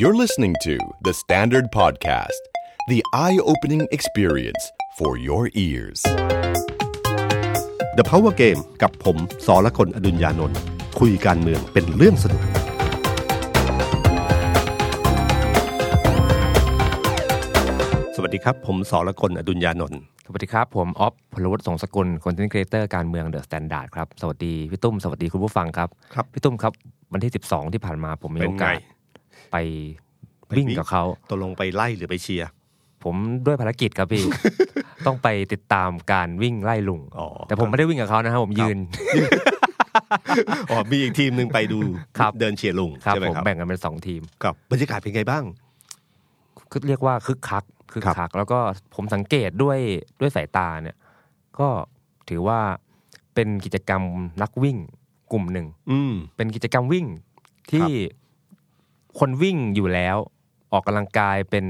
You're listening to The Standard Podcast, the eye opening experience for your ears. The Power Game กับผมสอละคนอดุญญานนท์คุยการเมืองเป็นเรื่องสนุก สวัสดีครับ ผมสอละคนอดุญญานนท์สวัสดีครับ ผมออฟพลวัตสงสกุล content creator การเมือง The Standard ครับ สวัสดีพี่ตุ้ม สวัสดีคุณผู้ฟังครับ ครับ พี่ตุ้มครับ วันที่ 12 ที่ผ่านมาผมมีเป็นโอกาส ไงไปวิ่งไปวิ่งกับเขาตกลงไปไล่หรือไปเชียร์ผมด้วยภารกิจครับพี่ ต้องไปติดตามการวิ่งไล่ลุงอ๋อแต่ผมไม่ได้วิ่งกับเขานะครับผมยืนอ๋อมีอีกทีมหนึ่งไปดูครับเดินเชียร์ลุงครับใช่ไหมผมครับแบ่งกันเป็นสองทีมกับบรรยากาศเป็นไงบ้างคือเรียกว่าคึกคักคึกครับคัก แล้วก็ผมสังเกตด้วยด้วยสายตาเนี่ย ก็ถือว่าเป็นกิจกรรมนักวิ่งกลุ่มหนึ่งอืมเป็นกิจกรรมวิ่งที่ คนวิ่งอยู่แล้ว ออกกำลังกายเป็น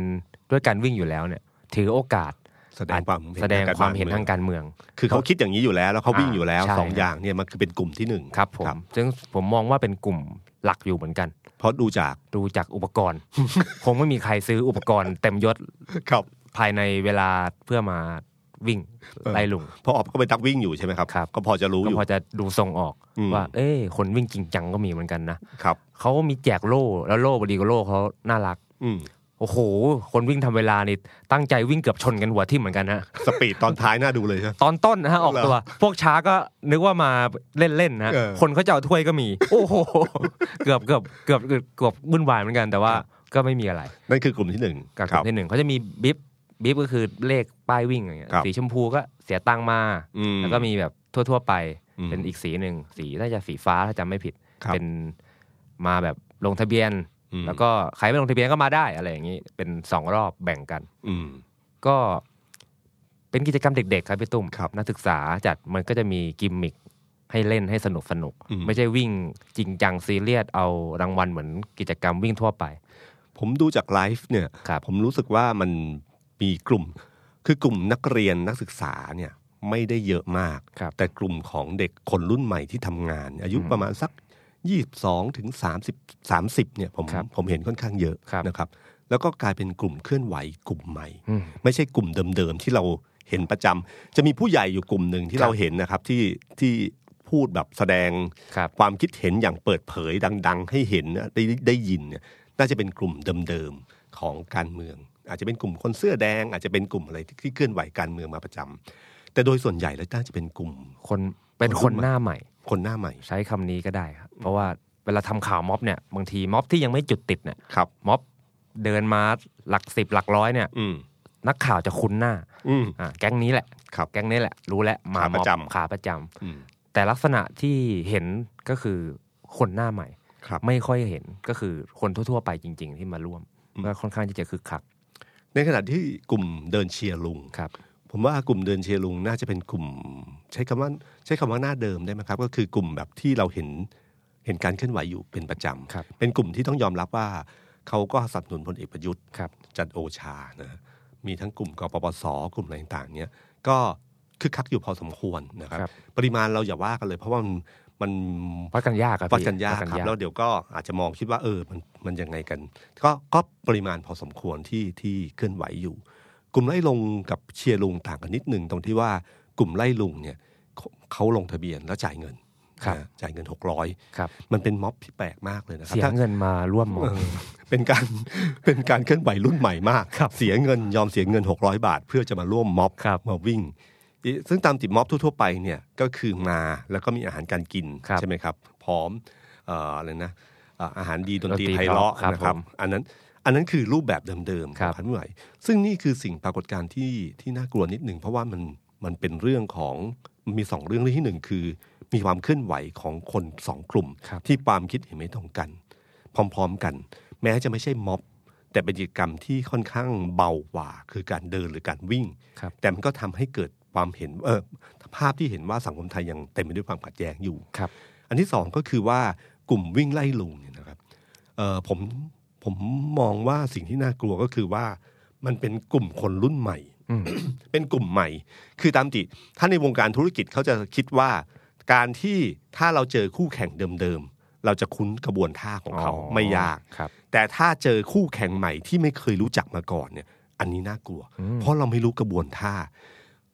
ด้วยการวิ่งอยู่แล้วเนี่ย ถือโอกาสแสดงความเห็นแสดงทางการความเห็นเมืองทางการเมือง คือเขาคิดอย่างนี้อยู่แล้ว แล้วเขาวิ่งอยู่แล้วใช่สองอย่างเนี่ยมันคือเป็นกลุ่มที่หนึ่งครับผมซึ่งผมมองว่าเป็นกลุ่มหลักอยู่เหมือนกัน เพราะดูจากดูจากอุปกรณ์ คงไม่มีใครซื้ออุปกรณ์เต็มยศครับภายในเวลาเพื่อมา วิ่งเออไล่ลุงเพราะออฟก็เป็นนักวิ่งอยู่ใช่ไหมครับครับ ก็พอจะรู้ก็อยู่พอจะดูทรงออกอืมว่า เอ้คนวิ่งจริงจังก็มีเหมือนกันนะครับเขามีแจกโล่แล้วโล่บดีกว่าโล่เขาน่ารัก อืมโอ้โห คนวิ่งทำเวลานี่ตั้งใจวิ่งเกือบชนกันหัวทิ่มเหมือนกันนะสปีดตอนท้ายน่าดูเลยใช่ไหมตอนต้นนะฮะออกตัว พวกช้าก็นึกว่ามาเล่นๆนะฮะเออคนเขาจะเอาถ้วยก็มี โอ้โหเกือบเกือบเกือบเกือบเกือบวุ่นวายเหมือนกันแต่ว่าก็ไม่มีอะไร นั่นคือกลุ่มที่หนึ่งกับกครัลุ่มที่หนึ่งเขาจะมีบิ๊บ บิ๊บก็คือเลขป้ายวิ่งอย่างเงี้ยครับสีชมพูก็เสียตังค์มา อืมแล้วก็มีแบบทั่ว ๆ ไปอืมเป็นอีกสีหนึ่งสีน่าจะสีฟ้าถ้าจำไม่ผิด ครับ เป็นมาแบบลงทะเบียน อืมแล้วก็ใครไม่ลงทะเบียนก็มาได้อะไรอย่างนี้ เป็นสองรอบแบ่งกัน อืม ก็เป็นกิจกรรมเด็กๆครับพี่ตุ้มครับนักศึกษาจัดมันก็จะมีกิมมิคให้เล่นให้สนุกสนุกอืม ไม่ใช่วิ่งจริงจังซีเรียสเอารางวัลเหมือนกิจกรรมวิ่งทั่วไป ผมดูจากไลฟ์เนี่ย ครับ ผมรู้สึกว่ามัน มีกลุ่ม คือกลุ่มนักเรียนนักศึกษาเนี่ยไม่ได้เยอะมากครับแต่กลุ่มของเด็กคนรุ่นใหม่ที่ทำงาน อายุประมาณสักยี่สองถึงสามสิบสามสิบเนี่ยผมครับผมเห็นค่อนข้างเยอะครับนะครับแล้วก็กลายเป็นกลุ่มเคลื่อนไหวกลุ่มใหม่อืมไม่ใช่กลุ่มเดิมๆที่เราเห็นประจำจะมีผู้ใหญ่อยู่กลุ่มหนึ่งที่ครับเราเห็นนะครับที่ที่พูดแบบแสดงครับความคิดเห็นอย่างเปิดเผยดัง ๆ ให้เห็นนะได้ได้ยินเนี่ยน่าจะเป็นกลุ่มเดิมๆของการเมือง อาจจะเป็นกลุ่มคนเสื้อแดง อาจจะเป็นกลุ่มอะไรที่ที่เคลื่อนไหวการเมืองมาประจำแต่โดยส่วนใหญ่แล้วน่าจะเป็นกลุ่มคนเป็นคคนนรุ่นใหม่หน้าใหม่ คนหน้าใหม่ ใช้คำนี้ก็ได้ครับเพราะว่าเวลาทำข่าวม็อบเนี่ยบางทีม็อบที่ยังไม่จุดติดเนี่ยครับม็อบเดินมาหลักสิบหลักร้อยเนี่ยอืมนักข่าวจะคุ้นหน้าอืมอ่าแก๊งนี้แหละครับแก๊งนี้แหละ รู้แล้วมาขาประม็อบจำขาประจำอืมแต่ลักษณะที่เห็นก็คือคนหน้าใหม่ครับไม่ค่อยเห็นก็คือคนทั่ว ๆ ไปจริง ๆ ที่มาร่วมอืมก็ค่อนข้างที่จะคึกคัก ในขณะที่กลุ่มเดินเชียร์ลุงครับผมว่ากลุ่มเดินเชียร์ลุงน่าจะเป็นกลุ่ม ใช้คำว่าใช้คำว่าหน้าเดิมได้ไหมครับ ก็คือกลุ่มแบบที่เราเห็นเห็นการเคลื่อนไหวอยู่เป็นประจำครับเป็นกลุ่มที่ต้องยอมรับว่าเขาก็สนับสนุนพลเอกประยุทธ์ครับจันทร์โอชานะมีทั้งกลุ่มกปปสกลุ่มอะไรต่างๆเนี้ยก็คึกคักอยู่พอสมควรนะครับครับปริมาณเราอย่าว่ากันเลย เพราะว่ามัน มันวัดกันยากครับวัดพี่กันยากครับแล้วเดี๋ยวก็อาจจะมองคิดว่าเออมันมันยังไงกัน ก็ก็ปริมาณพอสมควรที่ที่เคลื่อนไหวอยู่ กลุ่มไล่ลงกับเชียร์ลุงต่างกันนิดหนึ่งตรงที่ว่ากลุ่มไล่ลุงเนี่ยเขาเขาลงทะเบียนแล้วจ่ายเงินครับนะจ่ายเงินหกร้อยครับมันเป็นม็อบที่แปลกมากเลยนะครับเสียถ้าเงินมาร่วมม็อบเออเป็นการเป็นการเคลื่อนไหวรุ่นใหม่มากครับเสียเงินยอมเสียเงิน600บาท เพื่อจะมาร่วมม็อบครับมาวิ่งอี ซึ่งตามติดม็อบทั่วๆไปเนี่ยก็คือมาแล้วก็มีอาหารการกินครับใช่ไหมครับ พร้อมเอ่ออะไรนะเอ่ออาหารดีดนตรีดนตรีไพเราะครับนะครับผมอันนั้นอันนั้นคือรูปแบบเดิมๆขครัองบพันธุ์ใหม่ซึ่งนี่คือสิ่งปรากฏการณ์ที่ที่น่ากลัวนิดหนึ่งเพราะว่ามันมันเป็นเรื่องของมันมีสองเรื่องเรื่องที่หนึ่งคือ มีความเคลื่อนไหวของคนสองกลุ่มครับที่ความคิดเห็นไม่ตรงกัน พร้อมๆกัน แม้จะไม่ใช่ม็อบแต่เป็นกิจกรรมที่ค่อนข้างเบากว่า คือการเดินหรือการวิ่งครับแต่มันก็ทำให้เกิด ความเห็นเออภาพที่เห็นว่าสังคมไทยยังเต็มไปด้วยความขัดแย้งอยู่ครับ อันที่สองก็คือว่ากลุ่มวิ่งไล่ลุงเนี่ยนะครับเออผมผมมองว่าสิ่งที่น่ากลัวก็คือว่ามันเป็นกลุ่มคนรุ่นใหม่อืมเป็นกลุ่มใหม่ คือตามติถ้าในวงการธุรกิจเขาจะคิดว่าการที่ถ้าเราเจอคู่แข่งเดิมเราจะคุ้นกระบวนท่าของเขาอ๋อไม่ยากครับแต่ถ้าเจอคู่แข่งใหม่ที่ไม่เคยรู้จักมาก่อนเนี่ย อันนี้น่ากลัว เพราะเราไม่รู้กระบวนท่า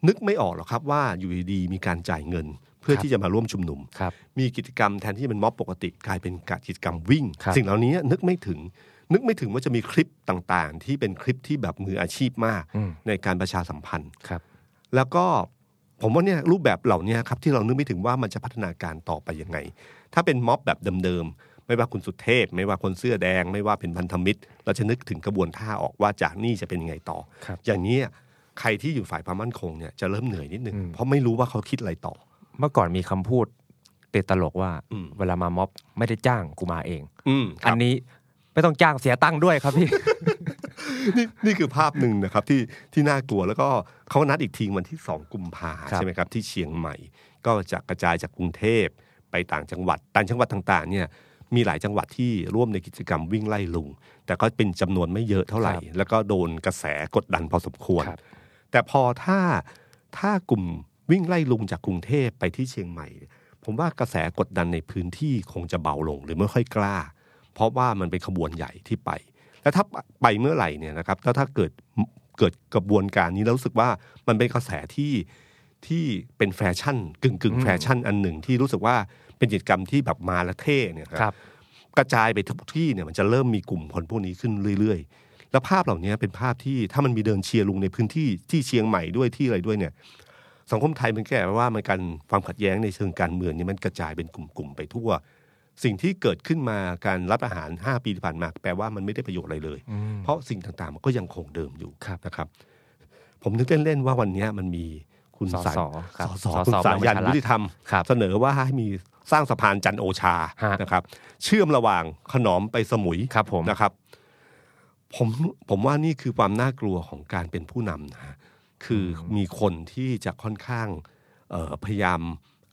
นึกไม่ออกหรอกครับว่าอยู่ดีๆมีการจ่ายเงิน เพื่อครับที่จะมาร่วมชุมนุมครับมีกิจกรรมแทนที่จะเป็นม็อบปกติกลายเป็นกิจกรรมวิ่งครับสิ่งเหล่านี้นึกไม่ถึงนึกไม่ถึงว่าจะมีคลิปต่างๆ ที่เป็นคลิปที่แบบมืออาชีพมากอืมในการประชาสัมพันธ์ครับ แล้วก็ผมว่าเนี่ยรูปแบบเหล่านี้ครับที่เรานึกไม่ถึงว่ามันจะพัฒนาการต่อไปยังไง ถ้าเป็นม็อบแบบเดิมๆไม่ว่าคุณสุเทพ ไม่ว่าคนเสื้อแดง ไม่ว่าเป็นพันธมิตร เราจะนึกถึงกระบวนท่าออกว่าจากนี่จะเป็นยังไงต่อครับอย่างนี้ ใครที่อยู่ฝ่ายความมั่นคงเนี่ยจะเริ่มเหนื่อยนิดนึงอืมเพราะไม่รู้ว่าเขาคิดอะไรต่อ เมื่อก่อนมีคำพูดติดตลกว่าอืมเวลามาม็อบไม่ได้จ้างกูมาเอง อืมคอัรับนนี้ไม่ต้องจ้างเสียตังค์ด้วยครับพี่นี่นี่คือภาพหนึ่งนะครับที่ที่น่ากลัวแล้วก็เขานัดอีกทีวันที่สองกุมภาครับใช่ไหมครับที่เชียงใหม่ ก็จะกระจายจากกรุงเทพไปต่างจังหวัดต่างจังหวัดต่างๆเนี่ยมีหลายจังหวัดที่ร่วมในกิจกรรมวิ่งไล่ลุง แต่ก็เป็นจำนวนไม่เยอะเท่าไหร่ แล้วก็โดนกระแสกดดันพอสมควรครับ แต่พอถ้าถ้ากลุ่มวิ่งไล่ลุงจากกรุงเทพไปที่เชียงใหม่ ผมว่ากระแสกดดันในพื้นที่คงจะเบาลงหรือไม่ค่อยกล้า เพราะว่ามันเป็นขบวนใหญ่ที่ไป แล้วถ้าไปเมื่อไหร่เนี่ยนะครับแล้วถ้าเกิดเกิดกระบวนการนี้แล้วรู้สึกว่ามันเป็นกระแสที่ที่เป็นแฟชั่นกึ่งกึ่งอืมแฟชั่นอันหนึ่งที่รู้สึกว่าเป็นกิจกรรมที่แบบมาและเท่เนี่ยครับ กระจายไปทุกที่เนี่ยมันจะเริ่มมีกลุ่มคนพวกนี้ขึ้นเรื่อยๆ แล้วภาพเหล่านี้เป็นภาพที่ถ้ามันมีเดินเชียร์ลุงในพื้นที่ที่เชียงใหม่ด้วยที่อะไรด้วยเนี่ย สังคมไทยมันแก่ว่ามันการความขัดแย้งในเชิงการเมืองเนี่ยมันกระจายเป็นกลุ่มๆไปทั่ว สิ่งที่เกิดขึ้นมาการรับอาหาร 5 ปีที่ผ่านมาแปลว่ามันไม่ได้ประโยชน์อะไรเลยอืมเพราะสิ่งต่างๆมันก็ยังคงเดิมอยู่ครับนะครับ ผมนึกเล่นๆว่าวันนี้มันมีคุณสสายสครับสสคุณสสายันพลังประชารัฐยุติธรรมครับเสนอว่าให้มีสร้างสะพานจันทร์โอชาฮะนะครับ เชื่อมระหว่างขนอมไปสมุยครับผมนะครับ ผมผมว่านี่คือความน่ากลัวของการเป็นผู้นำนะฮะคือมีคนที่จะค่อนข้างเอ่อพยายาม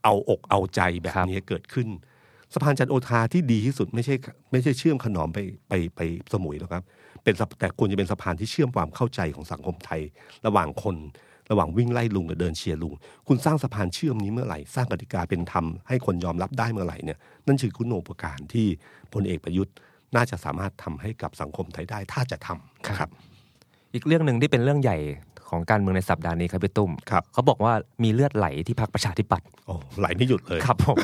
เอาอกเอาใจแบบครับนี้เกิดขึ้น สะพานจันทร์โอชาที่ดีที่สุดไม่ใช่ไม่ใช่เชื่อมขนอมไปไปไปสมุยหรอกครับ เป็นสะแต่ควรจะเป็นสะพานที่เชื่อมความเข้าใจของสังคมไทย ระหว่างคนระหว่างวิ่งไล่ลุงกับเดินเชียร์ลุง คุณสร้างสะพานเชื่อมนี้เมื่อไหร่ สร้างกติกาเป็นธรรมให้คนยอมรับได้เมื่อไหร่เนี่ยนั่นคือคุณโอปการที่พลเอกประยุทธ์ น่าจะสามารถทำให้กับสังคมไทยได้ถ้าจะทำนะครับ อีกเรื่องหนึ่งที่เป็นเรื่องใหญ่ของการเมืองในสัปดาห์นี้ครับพี่ตุ้มครับเขาบอกว่ามีเลือดไหลที่พรรคประชาธิปัตย์โอ้ไหลไม่หยุดเลยครับผม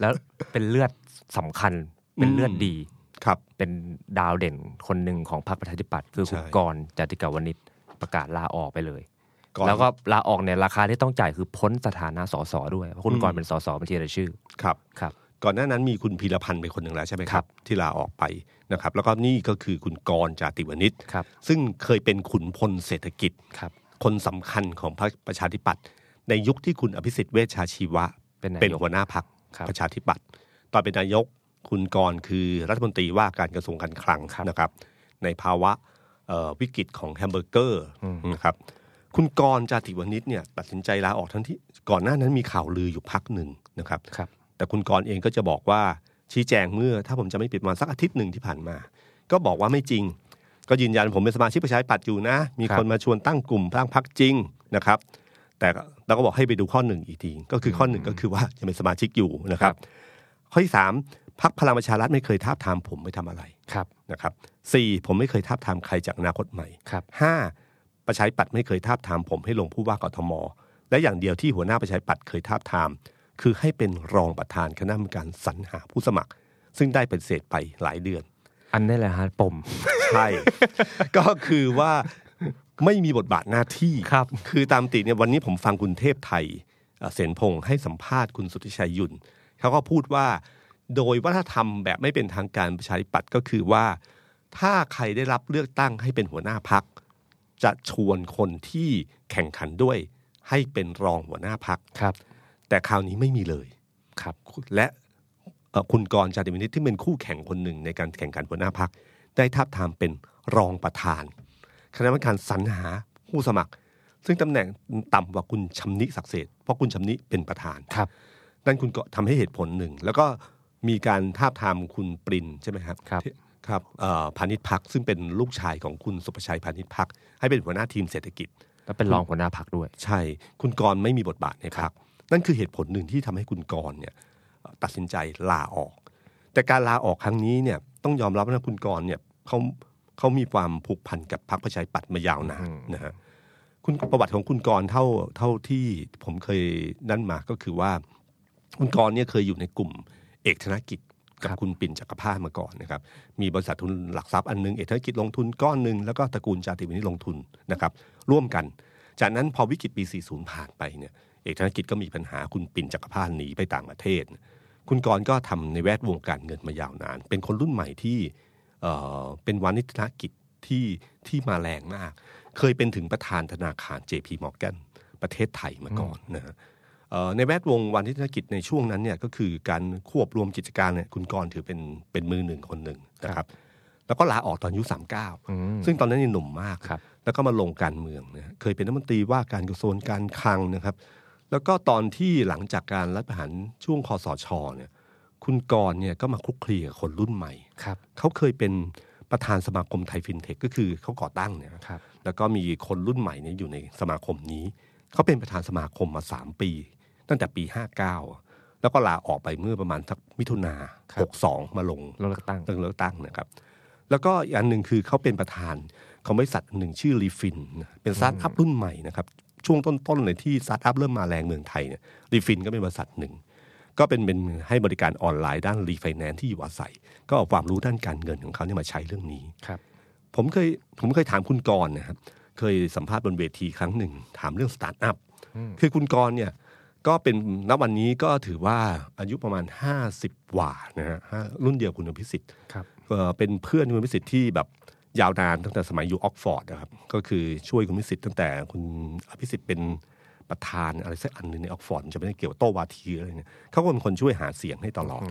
แล้วเป็นเลือดสำคัญเป็นเลือดดีครับ เป็นดาวเด่นคนหนึ่งของพรรคประชาธิปัตย์คือคุณใช่กรณ์จติกาวนิชประกาศลาออกไปเลยก่อนแล้วก็ลาออกเนี่ยราคาที่ต้องจ่ายคือพ้นสถานะสสด้วยเพราะคุณอืมกรณ์เป็นสสบัญชีรายชื่อครับครับ ก่อนหน้านั้นมีคุณพีรพันธ์เป็นคนหนึ่งแล้วใช่ไหมคครัรับบที่ลาออกไปนะครับ แล้วก็นี่ก็คือคุณกรณ์จาติวณิชครับซึ่งเคยเป็นขุนพลเศรษฐกิจครับคนสำคัญของพรรคประชาธิปัตย์ในยุคที่คุณอภิสิทธิ์เวชชาชีวะ เป็นนายกเป็นหัวหน้าพรรคครับประชาธิปัตย์ตอนเป็นนายกคุณกรณ์คือรัฐมนตรีว่าการกระทรวงการคลังครับนะครับ ในภาวะเอ่อวิกฤตของแฮมเบอร์เกอร์อืมนะครับคุณกรณ์จาติวณิชเนี่ยตัดสินใจลาออกทั้งที่ก่อนหน้านั้นมีข่าวลืออยู่พักหนึ่งนะครับครับ แต่คุณกรณ์เองก็จะบอกว่าชี้แจงเมื่อ ถ้าผมจะไม่ผิดประมาณสักอาทิตย์หนึ่งที่ผ่านมา ก็บอกว่าไม่จริง ก็ยืนยันผมเป็นสมาชิกประชาธิปัตย์อยู่นะ มีครับคนมาชวนตั้งกลุ่มตั้งพรรคจริงนะครับ แต่เราก็บอกให้ไปดูข้อหนึ่งอีกทีก็คือข้อหนึ่งก็คือว่ายังเป็นสมาชิกอยู่นะครับ ข้อที่สามพักพลังประชารัฐไม่เคยท้าบทามผมไปทำอะไรครับนะครับสี่ผมไม่เคยท้าบทามใครจากอนาคตใหม่ครับห้าประชาธิปัตย์ไม่เคยท้าบทามผมให้ลงผู้ว่ากทมและอย่างเดียวที่หัวหน้าประชาธิปัตย์เคยท้าบทาม คือให้เป็นรองประธานคณะกรรมการสรรหาผู้สมัคร ซึ่งได้เป็นเศษไปหลายเดือน อันนี้แหละฮะปมใช่ ก็คือว่าไม่มีบทบาทหน้าที่ครับ คือตามติเนี่ยวันนี้ผมฟังคุณเทพไทยเอ่อเสนพงศ์ให้สัมภาษณ์คุณสุทธิชัยยุนเขาก็พูดว่า โดยวัฒนธรรมแบบไม่เป็นทางการประชาธิปัตย์ก็คือว่า ถ้าใครได้รับเลือกตั้งให้เป็นหัวหน้าพัก จะชวนคนที่แข่งขันด้วยให้เป็นรองหัวหน้าพักครับ แต่คราวนี้ไม่มีเลยครับ และเอ่อคุณกรณ์จาติวณิชที่เป็นคู่แข่งคนหนึ่งในการแข่งขันหัวหน้าพัก ได้ทับทามเป็นรองประธาน คณะกรรมการสรรหาผู้สมัคร ซึ่งตำแหน่งต่ำกว่าคุณชำนิศักดิ์เศรษฐ์เพราะคุณชำนิเป็นประธานครับนั่นคุณก็ทำให้เหตุผลหนึ่ง แล้วก็มีการทาบทามคุณปรินใช่ไหมครับครับที่ครับเอ่อพาณิชย์พักซึ่งเป็นลูกชายของคุณสุประชัยพาณิชย์พักให้เป็นหัวหน้าทีมเศรษฐกิจแล้วเป็นรองหัวหน้าพักด้วย ใช่ คุณกรณ์ไม่มีบทบาทในพัก นั่นคือเหตุผลหนึ่งที่ทำให้คุณกรณ์เนี่ยเอ่อตัดสินใจลาออก แต่การลาออกครั้งนี้เนี่ยต้องยอมรับว่าคุณกรณ์เนี่ยเขาเขามีความผูกพันกับพรรคประชาธิปัตย์มายาวนานนะฮะคุณประวัติของคุณกรณ์เท่าเท่าที่ผมเคยนั่นมาก็คือว่า คุณกรณ์เนี่ยเคยอยู่ในกลุ่มเอกธนกิจกับคุณปิ่นจักรพาสมาก่อนนะครับ มีบริษัททุนหลักทรัพย์อันหนึง เอกธนกิจลงทุนก้อนหนึ่งแล้วก็ตระกูลจาติวินิตลงทุนนะครับ ร่วมกัน จากนั้นพอวิกฤตปี 40 ผ่านไปเนี่ย เอกธนกิจก็มีปัญหาคุณปิ่นจักรพาสหนีไปต่างประเทศ คุณกรณ์ก็ทำในแวดวงการเงินมายาวนาน เป็นคนรุ่นใหม่ที่เอ่อเป็นวานิชธนกิจที่ที่มาแรงมาก เคยเป็นถึงประธานธนาคาร JP Morgan ประเทศไทยมาก่อนนะฮะเอ่อในแวดวงวานิชธนกิจในช่วงนั้นเนี่ยก็คือการควบรวมกิจการเนี่ยคุณกรณ์ถือเป็นเป็นมือหนึ่งคนหนึ่งนะครับ แล้วก็ลาออกตอนอายุสามเก้าอืมซึ่งตอนนั้นยังหนุ่มมากครับแล้วก็มาลงการเมืองนะเคยเป็นรัฐมนตรีว่าการกระทรวงการคลังนะครับ แล้วก็ตอนที่หลังจากการรัฐประหารช่วงคสช.เนี่ย คุณกรณ์เนี่ยก็มาคลุกคลีกับคนรุ่นใหม่ครับเขาเคยเป็นประธานสมาคมไทยฟินเทคก็คือเขาก่อตั้งเนี่ยครับแล้วก็มีคนรุ่นใหม่เนี่ยอยู่ในสมาคมนี้เขาเป็นประธานสมาคมมาสามปี ตั้งแต่ปีห้าเก้าแล้วก็ลาออกไปเมื่อประมาณสักมิถุนาครับหกสองมาลงเลือกตั้งเรื่องเลือกตั้งนะครับ แล้วก็อีกอันหนึ่งคือเขาเป็นประธานของบริษัทหนึ่งชื่อ Refinn นะเป็นสตาร์ทอัพรุ่นใหม่นะครับ ช่วงต้นๆเลยที่สตาร์ทอัพเริ่มมาแรงเมืองไทยเนี่ย Refinn ก็เป็นบริษัทหนึ่ง ก็เป็นเป็นให้บริการออนไลน์ด้านรีไฟแนนซ์ที่อยู่อาศัย ก็เอาความรู้ด้านการเงินของเขาเนี่ยมาใช้เรื่องนี้ครับ ผมเคยผมเคยถามคุณกรณ์นะครับเคยสัมภาษณ์บนเวทีครั้งหนึ่ง ถามเรื่องสตาร์ทอัพคือคุณกรณ์เนี่ยก็เป็นณวันนี้ก็ถือว่าอายุประมาณ 50กว่านะฮะห้ารุ่นเดียวคุณอภิสิทธิ์ครับเอ่อเป็นเพื่อนคุณอภิสิทธิ์ที่แบบ ยาวนานตั้งแต่สมัยอยู่ออกซ์ฟอร์ดนะครับ ก็คือช่วยคุณอภิสิทธิ์ตั้งแต่คุณอภิสิทธิ์เป็นประธานอะไรสักอันหนึ่งในออกซ์ฟอร์ดจะไม่ได้เกี่ยวกับโต้วาทีอะไรเนี่ยเขาก็เป็นคนช่วยหาเสียงให้ตลอด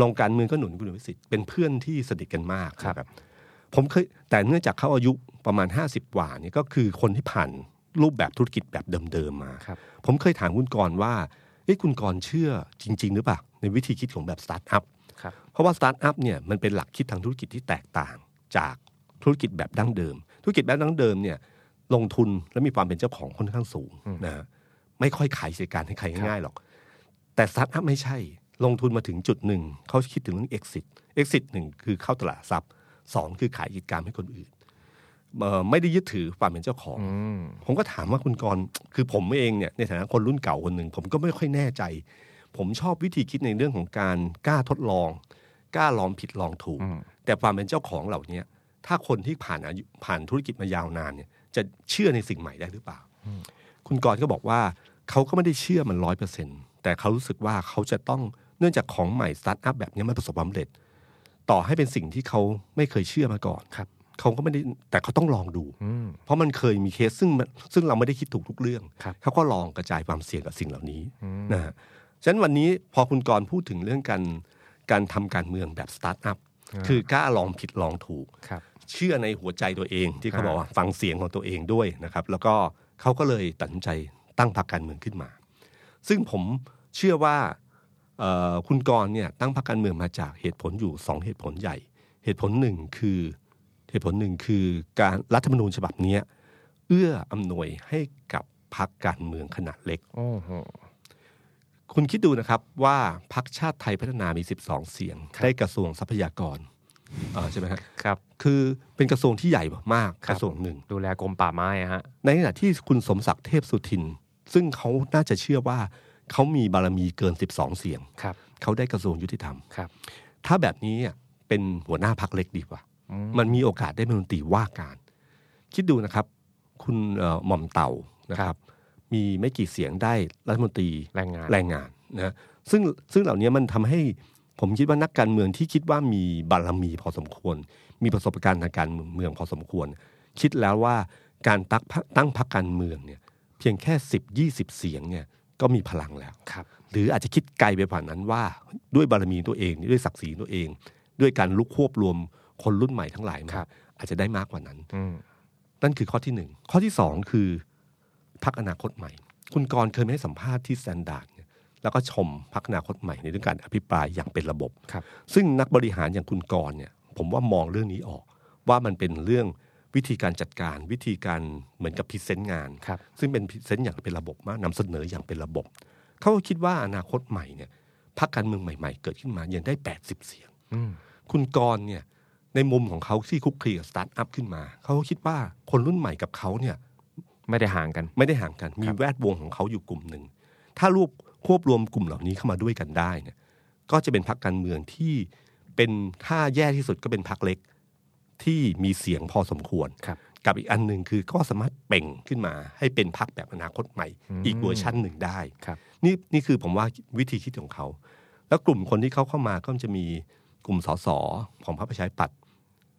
ลงการเมืองก็หนุนคุณอภิสิทธิ์เป็นเพื่อนที่สนิทกันมากครับนะครับ ผมเคยแต่เนื่องจากเขาอายุประมาณ 50กว่าเนี่ยก็คือคนที่ผ่านรูปแบบธุรกิจแบบเดิมๆมาครับผมเคยถามคุณกรณ์ว่าเอ้คุณกรณ์เชื่อจริง ๆ หรือเปล่าในวิธีคิดของแบบสตาร์ทอัพครับเพราะว่าสตาร์ทอัพเนี่ยมันเป็นหลักคิดทางธุรกิจที่แตกต่างจาก ธุรกิจแบบดั้งเดิม ธุรกิจแบบดั้งเดิมเนี่ยลงทุนและมีความเป็นเจ้าของค่อนข้างสูงนะฮะไม่ค่อยขายกิจการให้ใครง่ายๆหรอก แต่สตาร์ทอัพไม่ใช่ ลงทุนมาถึงจุดหนึ่งเขาคิดถึงเรื่อง exit exit หนึ่งคือเข้าตลาดหลักทรัพย์สองคือขายกิจการให้คนอื่นเอ่อไม่ได้ยึดถือความเป็นเจ้าของอืมผมก็ถามว่าคุณกรณ์คือผมเองเนี่ยในฐานะคนรุ่นเก่าคนหนึ่งผมก็ไม่ค่อยแน่ใจ ผมชอบวิธีคิดในเรื่องของการกล้าทดลองกล้าลองผิดลองถูกอืมแต่ความเป็นเจ้าของเหล่านี้ ถ้าคนที่ผ่านอายุผ่านธุรกิจมายาวนานเนี่ยจะเชื่อในสิ่งใหม่ได้หรือเปล่า คุณกรณ์ก็บอกว่าเขาก็ไม่ได้เชื่อมันร้อยเปอร์เซ็นต์แต่เขารู้สึกว่าเขาจะต้องเนื่องจากของใหม่สตาร์ทอัพแบบนี้มันประสบความสำเร็จ ต่อให้เป็นสิ่งที่เขาไม่เคยเชื่อมาก่อนครับเขาก็ไม่ได้แต่เขาต้องลองดูอืมเพราะมันเคยมีเคสซึ่งมันซึ่งเราไม่ได้คิดถูกทุกเรื่องครับเขาก็ลองกระจายความเสี่ยงกับสิ่งเหล่านี้อืมนะฮะฉะนั้นวันนี้พอคุณกรณ์พูดถึงเรื่องการการทำการเมืองแบบสตาร์ทอัพคือกล้าลองผิดลองถูกครับ เชื่อในหัวใจตัวเอง ที่เขาอ่าบอกว่าฟังเสียงของตัวเองด้วยนะครับ แล้วก็เขาก็เลยตัดสินใจตั้งพรรคการเมืองขึ้นมา ซึ่งผมเชื่อว่าเอ่อคุณกรณ์เนี่ยตั้งพรรคการเมืองมาจากเหตุผลอยู่สองเหตุผลใหญ่ เหตุผลหนึ่งคือเหตุผลหนึ่งคือการรัฐธรรมนูญฉบับเนี้ยเอื้ออำนวยให้กับพรรคการเมืองขนาดเล็กโอ้โหคุณคิดดูนะครับว่าพรรคชาติไทยพัฒนามี 12 เสียง ได้กระทรวงทรัพยากร อ่าใช่ไหมครับครับ คือเป็นกระทรวงที่ใหญ่มากคกรับระทรวงหนึ่ง ดูแลกรมป่าไม้อะฮะในขณะที่คุณสมศักดิ์เทพสุทิน ซึ่งเขาน่าจะเชื่อว่าเขามีบารมีเกิน 12 เสียงครับเขาได้กระทรวงยุติธรรมครับ ถ้าแบบนี้อะเป็นหัวหน้าพักเล็กดีกว่าอืมมันมีโอกาสได้เป็นรัฐมนตรีว่าการ คิดดูนะครับ คุณเอ่อหม่อมเต่านะครับ มีไม่กี่เสียงได้รัฐมนตรีแรงงานแรงงานนะซึ่งซึ่งเหล่านี้มันทำให้ ผมคิดว่านักการเมืองที่คิดว่ามีบารมีพอสมควร มีประสบการณ์ทางการเมืองพอสมควร คิดแล้วว่าการตั้งพรรคตั้งพรรคการเมืองเนี่ยเพียงแค่สิบยี่สิบเสียงเนี่ยก็มีพลังแล้วครับหรืออาจจะคิดไกลไปกว่านั้นว่าด้วยบารมีตัวเองด้วยศักดิ์ศรีตัวเอง ด้วยการลุกควบรวมคนรุ่นใหม่ทั้งหลายมาครับอาจจะได้มากกว่านั้นอืมนั่นคือข้อที่หนึ่งข้อที่สองคือพรรคอนาคตใหม่ คุณกรณ์เคยไม่ให้สัมภาษณ์ที่ Standard เนี่ย แล้วก็ชมพรรคอนาคตใหม่ในเรื่องการอภิปรายอย่างเป็นระบบครับซึ่งนักบริหารอย่างคุณกรณ์เนี่ยผมว่ามองเรื่องนี้ออก ว่ามันเป็นเรื่องวิธีการจัดการวิธีการเหมือนกับ present งานครับซึ่งเป็น present อย่างเป็นระบบมากนำเสนออย่างเป็นระบบ เขาก็คิดว่าอนาคตใหม่เนี่ยพรรคการเมืองใหม่ ๆ เกิดขึ้นมายังได้ 80 เสียงอืมคุณกรณ์เนี่ยในมุมของเขาที่คลุกคลีกับสตาร์ทอัพขึ้นมา เขาก็คิดว่าคนรุ่นใหม่กับเขาเนี่ยไม่ได้ห่างกัน ไม่ได้ห่างกัน มีครับแวดวงของเขาอยู่กลุ่มหนึ่ง ถ้ารวบ ควบรวมกลุ่มเหล่านี้เข้ามาด้วยกันได้เนี่ยก็จะเป็นพรรคการเมืองที่เป็นถ้าแย่ที่สุดก็เป็นพรรคเล็กที่มีเสียงพอสมควรครับกับอีกอันหนึ่งคือก็สามารถเปล่งขึ้นมาให้เป็นพรรคแบบอนาคตใหม่อืมอีกเวอร์ชันหนึ่งได้ครับนี่นี่คือผมว่าวิธีคิดของเขา แล้วกลุ่มคนที่เขาเข้ามาก็จะมีกลุ่มสสของพรรคประชาธิปัตย์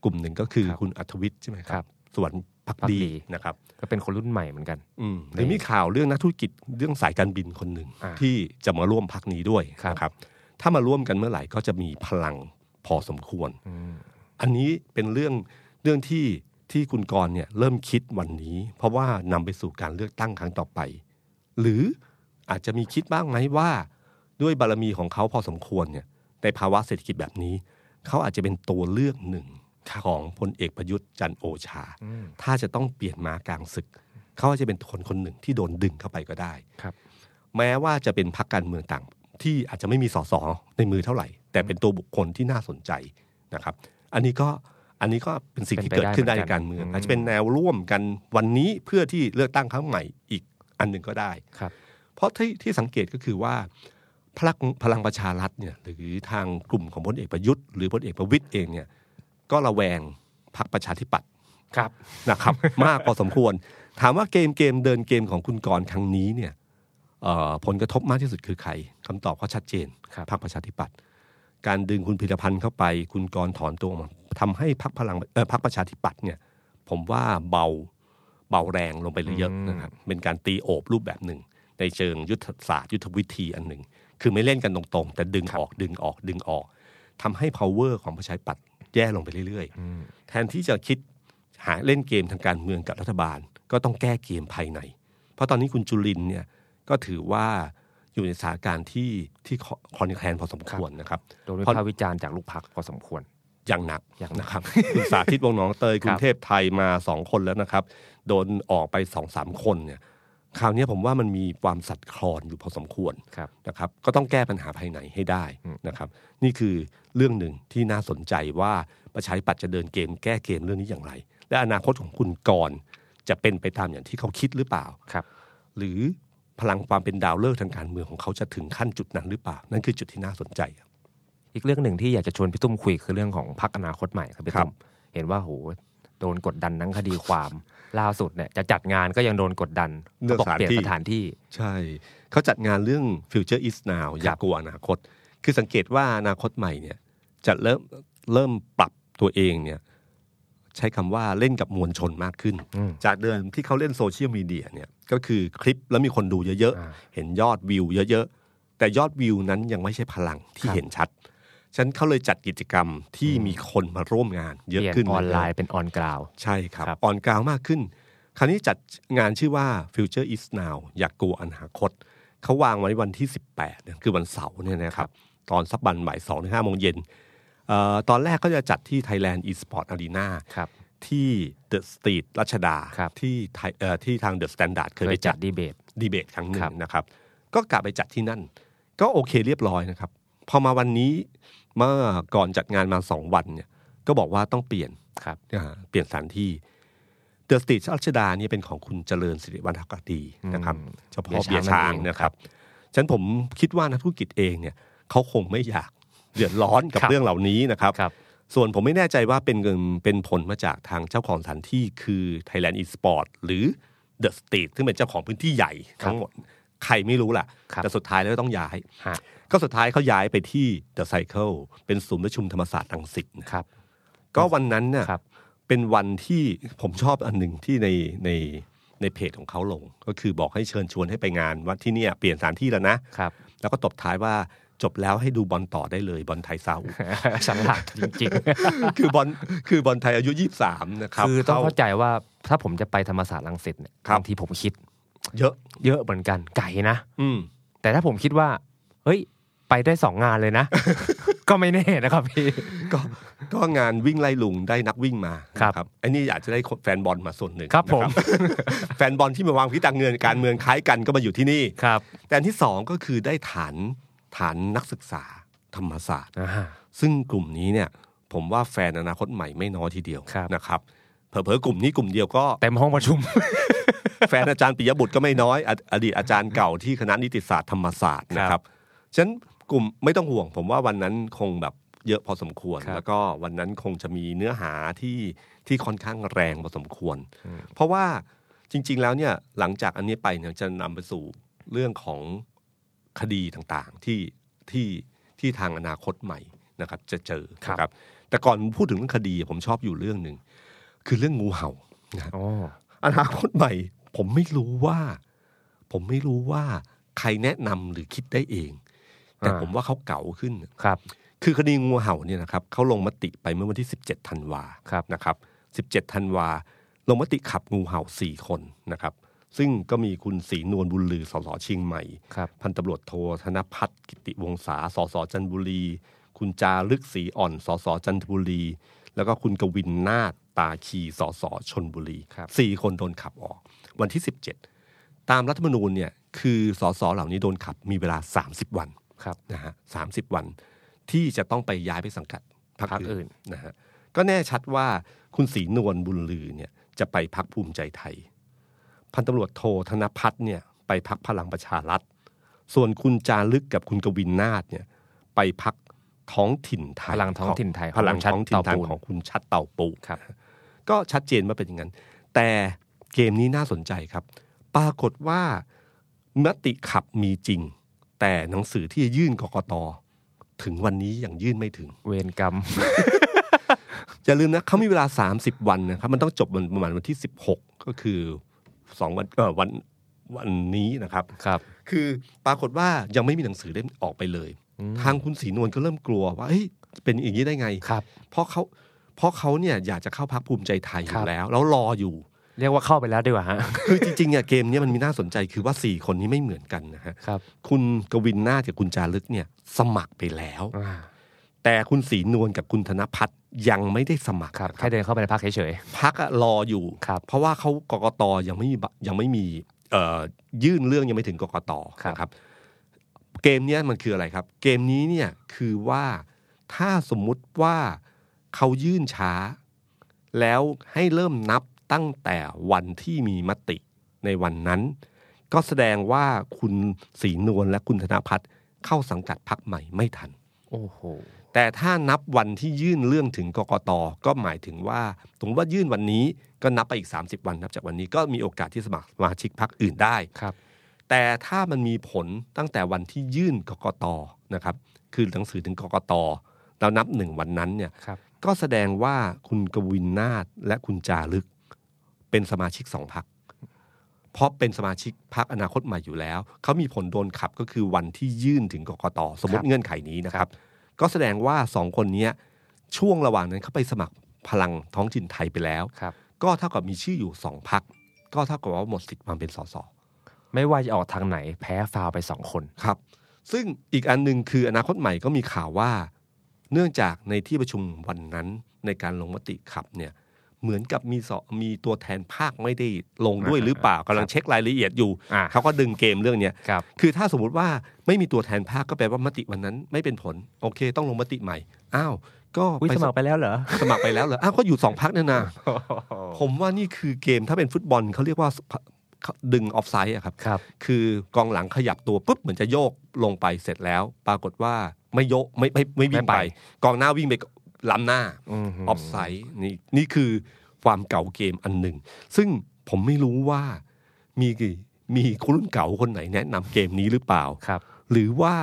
กลุ่มหนึ่งก็คือครับคุณอัธวิทย์ใช่ไหมคครัรับบสวน พักพรรคดีดีนะครับก็เป็นคนรุ่นใหม่เหมือนกันอืมหรือมีข่าวเรื่องนักธุรกิจเรื่องสายการบินคนหนึ่งอ่าที่จะมาร่วมพักนี้ด้วยครับนะครับ ถ้ามาร่วมกันเมื่อไหร่ก็จะมีพลังพอสมควรอืมอันนี้เป็นเรื่องเรื่องที่ที่คุณกรณ์เนี่ยเริ่มคิดวันนี้ เพราะว่านำไปสู่การเลือกตั้งครั้งต่อไป หรืออาจจะมีคิดบ้างไหมว่า ด้วยบารมีของเขาพอสมควรเนี่ยในภาวะเศรษฐกิจแบบนี้ เขาอาจจะเป็นตัวเลือกหนึ่ง ของพลเอกประยุทธ์จันทร์โอชาอืมถ้าจะต้องเปลี่ยนม้ากลางศึก เขาอาจจะเป็นคนคนหนึ่งที่โดนดึงเข้าไปก็ได้ครับแม้ว่าจะเป็นพรรคการเมืองต่างที่อาจจะไม่มีสสในมือเท่าไหร่ แต่เป็นตัวบุคคลที่น่าสนใจนะครับ อันนี้ก็อันนี้ก็เป็นสิ่งที่เป็นไปเกิดขึ้นได้ได้ในเหมือนกันการเมืองอืมอาจจะเป็นแนวร่วมกันวันนี้เพื่อที่เลือกตั้งครั้งใหม่อีกอันหนึ่งก็ได้ครับ เพราะที่ที่สังเกตก็คือว่าพลังพลังประชารัฐเนี่ยหรือทางกลุ่มของพลเอกประยุทธ์หรือพลเอกประวิตยเองเนี่ย ก็ระแวงพรรคประชาธิปัตย์ครับนะครับ มากพอสมควร ถามว่าเกมเกมเดินเกมของคุณกรณ์ครั้งนี้เนี่ยเอ่อผลกระทบมากที่สุดคือใครคำตอบก็ชัดเจนครับพรรคประชาธิปัตย์การดึงคุณพิรพันธ์เข้าไป คุณกรณ์ถอนตัวออกมาทำให้พรรคพลังเออพรรคประชาธิปัตย์เนี่ย ผมว่าเบาเบาแรงลงไปเยอะอืมนะครับเป็นการตีโอบรูปแบบหนึ่ง ในเชิงยุทธศาสตร์ยุทธวิธีอันหนึ่ง คือไม่เล่นกันตรงๆ แต่ดึงออกดึงออกดึงออกทำให้ power ของประชาธิปัตย์ แย่ลงไปเรื่อยๆอืมแทนที่จะคิดหาเล่นเกมทางการเมืองกับรัฐบาล ก็ต้องแก้เกมภายใน เพราะตอนนี้คุณจุลินทร์เนี่ยก็ถือว่าอยู่ในสถานการณ์ที่ที่คอนแคลนพอสมควรนะครับโดนวิเพราะพากษ์วิจารณ์จากลูกพักพอสมควรอย่างหนักอย่างหนักนะครับคุณสาธิตวงศ์หนองเตยกรุงเทพไทยมาสองคนแล้วนะครับ โดนออกไปสองสามคนเนี่ย คราวนี้ผมว่ามันมีความสัตย์คลอนอยู่พอสมควรครับนะครับ ก็ต้องแก้ปัญหาภายในให้ได้นะครับ นี่คือเรื่องหนึ่งที่น่าสนใจว่าประชาธิปัตย์จะเดินเกมแก้เกมเรื่องนี้อย่างไร และอนาคตของคุณกรณ์จะเป็นไปตามอย่างที่เขาคิดหรือเปล่าครับ หรือพลังความเป็นดาวเลิกษ์ทางการเมืองของเขาจะถึงขั้นจุดนั้นหรือเปล่า นั่นคือจุดที่น่าสนใจครับอีกเรื่องหนึ่งที่อยากจะชวนพี่ตุ้มคุยคือเรื่องของพักอนาคตใหม่ครับพี่ครัตุ้บมเห็นว่าโหโดนกดดันทั้งคดีความ ล่าสุดเนี่ยจะจัดงานก็ยังโดนกดดันเรื่องบอกสถานเปลี่ยนที่สถานที่ ใช่ เขาจัดงานเรื่อง Future is now อย่ากลัวอนาคต คือสังเกตว่าอนาคตใหม่เนี่ยจะเริ่มเริ่มปรับตัวเองเนี่ยใช้คำว่าเล่นกับมวลชนมากขึ้นอืมจากเดิมที่เขาเล่นโซเชียลมีเดียเนี่ยก็คือคลิปแล้วมีคนดูเยอะอ่าๆเห็นยอดวิวเยอะๆ แต่ยอดวิวนั้นยังไม่ใช่พลังที่ครับเห็นชัด ฉะนันเขาเลยจัดกิจกรรมที่มีคนมาร่วมงาน เยเปอะลี่ยนขึ้นออนไลน์เรื่ยๆเป็นออนกราวใช่ครับครับ on ground มากขึ้น คราวนี้จัดงานชื่อว่า Future is now อยากกลัวอนาคตเขาวางไว้วันที่ 18เนี่ยคือวันเสาร์เนี่ยนะครับ ตอนสักบันบ่ายสองถึงห้าโมงเย็นเอ่อตอนแรกก็จะจัดที่ Thailand eSport Arena ครับที่ The Street รัชดาครับที่ไทยเอ่อที่ทาง The Standard เคเคยยไปจัจัดดดีเบตดีเบตครั้งหนึ่ครังบนะครับ ก็กลับไปจัดที่นั่น ก็โอเคเรียบร้อยนะครับ พอมาวันนี้ เมื่อก่อนจัดงานมาสองวันเนี่ย ก็บอกว่าต้องเปลี่ยนครับอ่าเปลี่ยนสถานที่เดอะสตรีทรัชดาเนี่ยเป็นของคุณเจริญสิริวัฒนกดีนะครับอืมเฉพาะเบียร์ช้างเบียร์ช้างนั่นเองนะครับฉะนันผมคิดว่านักธุรกิจเองเนี่ยเขาคงไม่อยากเดือดร้อนกับครับเรื่องเหล่านี้นะครับครับส่วนผมไม่แน่ใจว่าเป็นเงินเป็นผลมาจากทางเจ้าของสถานที่คือ Thailand eSport หรือ The Street ซึ่งเป็นเจ้าของพื้นที่ใหญ่ทั้งหมด ใครไม่รู้ล่ะครับแต่สุดท้ายแล้วก็ต้องย้ายฮะ ก็สุดท้ายเขาย้ายไปที่ The Cycle เป็นศูนย์ประชุมธรรมศาสตร์รังสิตนะครับ ก็วันนั้นเนี่ยครับเป็นวันที่ผมชอบอันหนึ่งที่ในในในเพจของเขาลง ก็คือบอกให้เชิญชวนให้ไปงานว่าที่เนี่ยเปลี่ยนสถานที่แล้วนะครับ แล้วก็ตบท้ายว่าจบแล้วให้ดูบอลต่อได้เลยบอลไทยซาอุฉลาดจริงคือบอลคือบอลไทยอายุยี่สามนะครับๆคือต้องเข้าเข้าใจว่าถ้าผมจะไปธรรมศาสตร์รังสิตเนี่ยครับบางทีผมคิด เยอะ เยอะเหมือนกันไก่นะ อืมแต่ถ้าผมคิดว่า เฮ้ย ไปได้สองงานเลยนะ ก็ไม่แน่นะครับพี่ก็ก็งานวิ่งไล่ลุงได้นักวิ่งมาครับนะไอ้นี่อาจจะได้แฟนบอลมาส่วนหนึ่งครับผมนะแฟนบอลที่มาวางพิจารเงินการเมืองคล้ายกันก็มาอยู่ที่นี่ครับ แต่อันที่สองก็คือได้ฐานฐานนักศึกษาธรรมศาสตร์อ่าซึ่งกลุ่มนี้เนี่ย ผมว่าแฟนอนาคตใหม่ไม่น้อยทีเดียวครับนะครับเผลอๆกลุ่มนี้กลุ่มเดียวก็เต็มห้องประชุม แฟนอาจารย์ปิยบุตรก็ไม่น้อยออดีตอาจารย์เก่าที่คณะนิติศาสตร์ธรรมศาสตร์นะคครัรับบฉะนั้น กลุ่มไม่ต้องห่วง ผมว่าวันนั้นคงแบบเยอะพอสมควรครับแล้วก็วันนั้นคงจะมีเนื้อหาที่ที่ค่อนข้างแรงพอสมควร เพราะว่าจริง ๆ แล้วเนี่ยหลังจากอันนี้ไปเนี่ยจะนำไปสู่เรื่องของคดีต่างๆที่ที่ที่ทางอนาคตใหม่นะครับ จะเจอครับนะครับ แต่ก่อนพูดถึงเรื่องคดีผมชอบอยู่เรื่องหนึ่งคือเรื่องงูเห่านะโอ้อนาคตใหม่ ผมไม่รู้ว่า ผมไม่รู้ว่าใครแนะนำหรือคิดได้เอง แต่ผมว่าเขาเก่าขึ้นครับ คือคดีงูเห่าเนี่ยนะครับเขาลงมติไปเมื่อวันที่ 17ธันวาครับนะครับ 17ธันวา ลงมติขับงูเห่า 4 คนนะครับ ซึ่งก็มีคุณศรีนวลบุญลือสสเชียงใหม่ครับพันตำรวจโทธนพัฒน์กิติวงศาสสจันทบุรี คุณจารึกศรีอ่อนสสจันทบุรี แล้วก็คุณกวินนาฏตาคีสสชนบุรีครับสี่คนโดนขับออก วันที่ 17 ตามรัฐธรรมนูญเนี่ยคือสสเหล่านี้โดนขับมีเวลา 30 วัน ครับนะฮะสาวันที่จะต้องไปย้ายไปสังกัดพรรคพรรคอื่อื่นนนะฮะก็แน่ชัดว่าคุณศรีนวลบุญลือเนี่ยจะไปพักภูมิใจไทย พันตำรวจโทธนพัฒน์เนี่ยไปพักพลังประชารัฐ ส่วนคุณจารึกกับคุณกวินนาฏเนี่ยไปพักท้องถิ่นไทยพลังท้องถิ่นไทยพลังของชัดท้องถิ่นไทยเต่าปูนของคุณชัดเต่าปูครับ ก็ชัดเจนว่าเป็นอย่างนั้น แต่เกมนี้น่าสนใจครับ ปรากฏว่ามติขับมีจริง แต่หนังสือที่จะยื่นกกตถึงวันนี้ยังยื่นไม่ถึง เวรกรรมอย่าลืมนะเขามีเวลา 30 วันนะครับมันต้องจบวันประมาณวันที่ 16 ก็คือสองวันเออวันวันนี้นะครับครับ คือปรากฏว่ายังไม่มีหนังสือเล่มออกไปเลย ทางคุณศรีนวลก็เริ่มกลัวว่าเฮ้ยเป็นอย่างนี้ได้ไงครับเพราะเขาเพราะเขาเนี่ยอยากจะเข้าพักภูมิใจไทยอครัยู่บแล้ว แล้วรออยู่ เรียกว่าเข้าไปแล้วดีกว่าฮะคือจริงๆเนี่ยเกมเนี้มันมีน่าสนใจคือว่าสี่คนนี้ไม่เหมือนกันนะฮะครับ คุณกวินนาถกับคุณจารึกเนี่ยสมัครไปแล้วอ่าแต่คุณศรีนวลกับคุณธนพัฒน์ยังไม่ได้สมัครครับนะแค่เดินเข้าไปในพักเฉยพักอะรออยู่ครับเพราะว่าเขากกตยังไม่มีบยังไม่มีเอ่อยื่นเรื่องยังไม่ถึงกกตครับนะครับเกมเนี้ยมันคืออะไรครับ เกมนี้เนี่ยคือว่าถ้าสมมุติว่าเขายื่นช้า แล้วให้เริ่มนับ ตั้งแต่วันที่มีมติในวันนั้น ก็แสดงว่าคุณศรีนวลและคุณธนพัฒน์เข้าสังกัดพักใหม่ไม่ทันๆโอ้โหแต่ถ้านับวันที่ยื่นเรื่องถึงกกตก็หมายถึงว่าสมมติว่ายื่นวันนี้ก็นับไปอีก 30 วันนับจากวันนี้ก็มีโอกาสที่สมัครสมาชิกพรรคอื่นได้ครับ แต่ถ้ามันมีผลตั้งแต่วันที่ยื่นกกตนะครับคือหนังสือถึงกกตแล้วนับหนึ่งวันนั้นเนี่ยครับก็แสดงว่าคุณกวินนาถและคุณจารึก เป็นสมาชิกสองพักเพราะเป็นสมาชิกพักอนาคตใหม่อยู่แล้ว เขามีผลโดนขับก็คือวันที่ยื่นถึงกกตสมมครัติบเงื่อนไขนี้นะครับ ก็แสดงว่าสองคนเนี้ยช่วงระหว่างนั้นเขาไปสมัครพลังท้องถิ่นไทยไปแล้วครับก็เท่ากับมีชื่ออยู่สองพักก็เท่ากับว่าหมดสิทธิ์มาเป็นสสไม่ว่าจะออกทางไหนแพ้ฟาวไปสองคนครับ ซึ่งอีกอันหนึ่งคืออนาคตใหม่ก็มีข่าวว่า เนื่องจากในที่ประชุมวันนั้นในการลงมติขับเนี่ย เหมือนกับมีสอมีตัวแทนภาคไม่ได้ลงด้วยหรือเปล่ากำลังเช็ครายละเอียดอยู่อ่าเขาก็ดึงเกมเรื่องเนี้ยครับคือถ้าสมมุติว่าไม่มีตัวแทนภาคก็แปลว่ามติวันนั้นไม่เป็นผล โอเค ต้องลงมติใหม่อ้าวก็อุ้ยไปสมัครไปแล้วเหรอสมัครไปแล้วเหรออ้าวก็อยู่สองพักเนี่ยนะผมว่านี่คือเกมถ้าเป็นฟุตบอลเขาเรียกว่าดึงออฟไซด์อะครับครับคือกองหลังขยับตัวปุ๊บเหมือนจะโยกลงไปเสร็จแล้ว ปรากฏว่าไม่โยกไม่ไม่ไม่วิ่งไม่ไปไปกองหน้าวิ่งไป ล้ำหน้าอืมออฟไซด์นี่นี่คือความเก่าเกมอันหนึ่ง ซึ่งผมไม่รู้ว่ามีกี่มีคนรุ่นเก่าคนไหนแนะนำเกมนี้หรือเปล่าครับ หรือว่า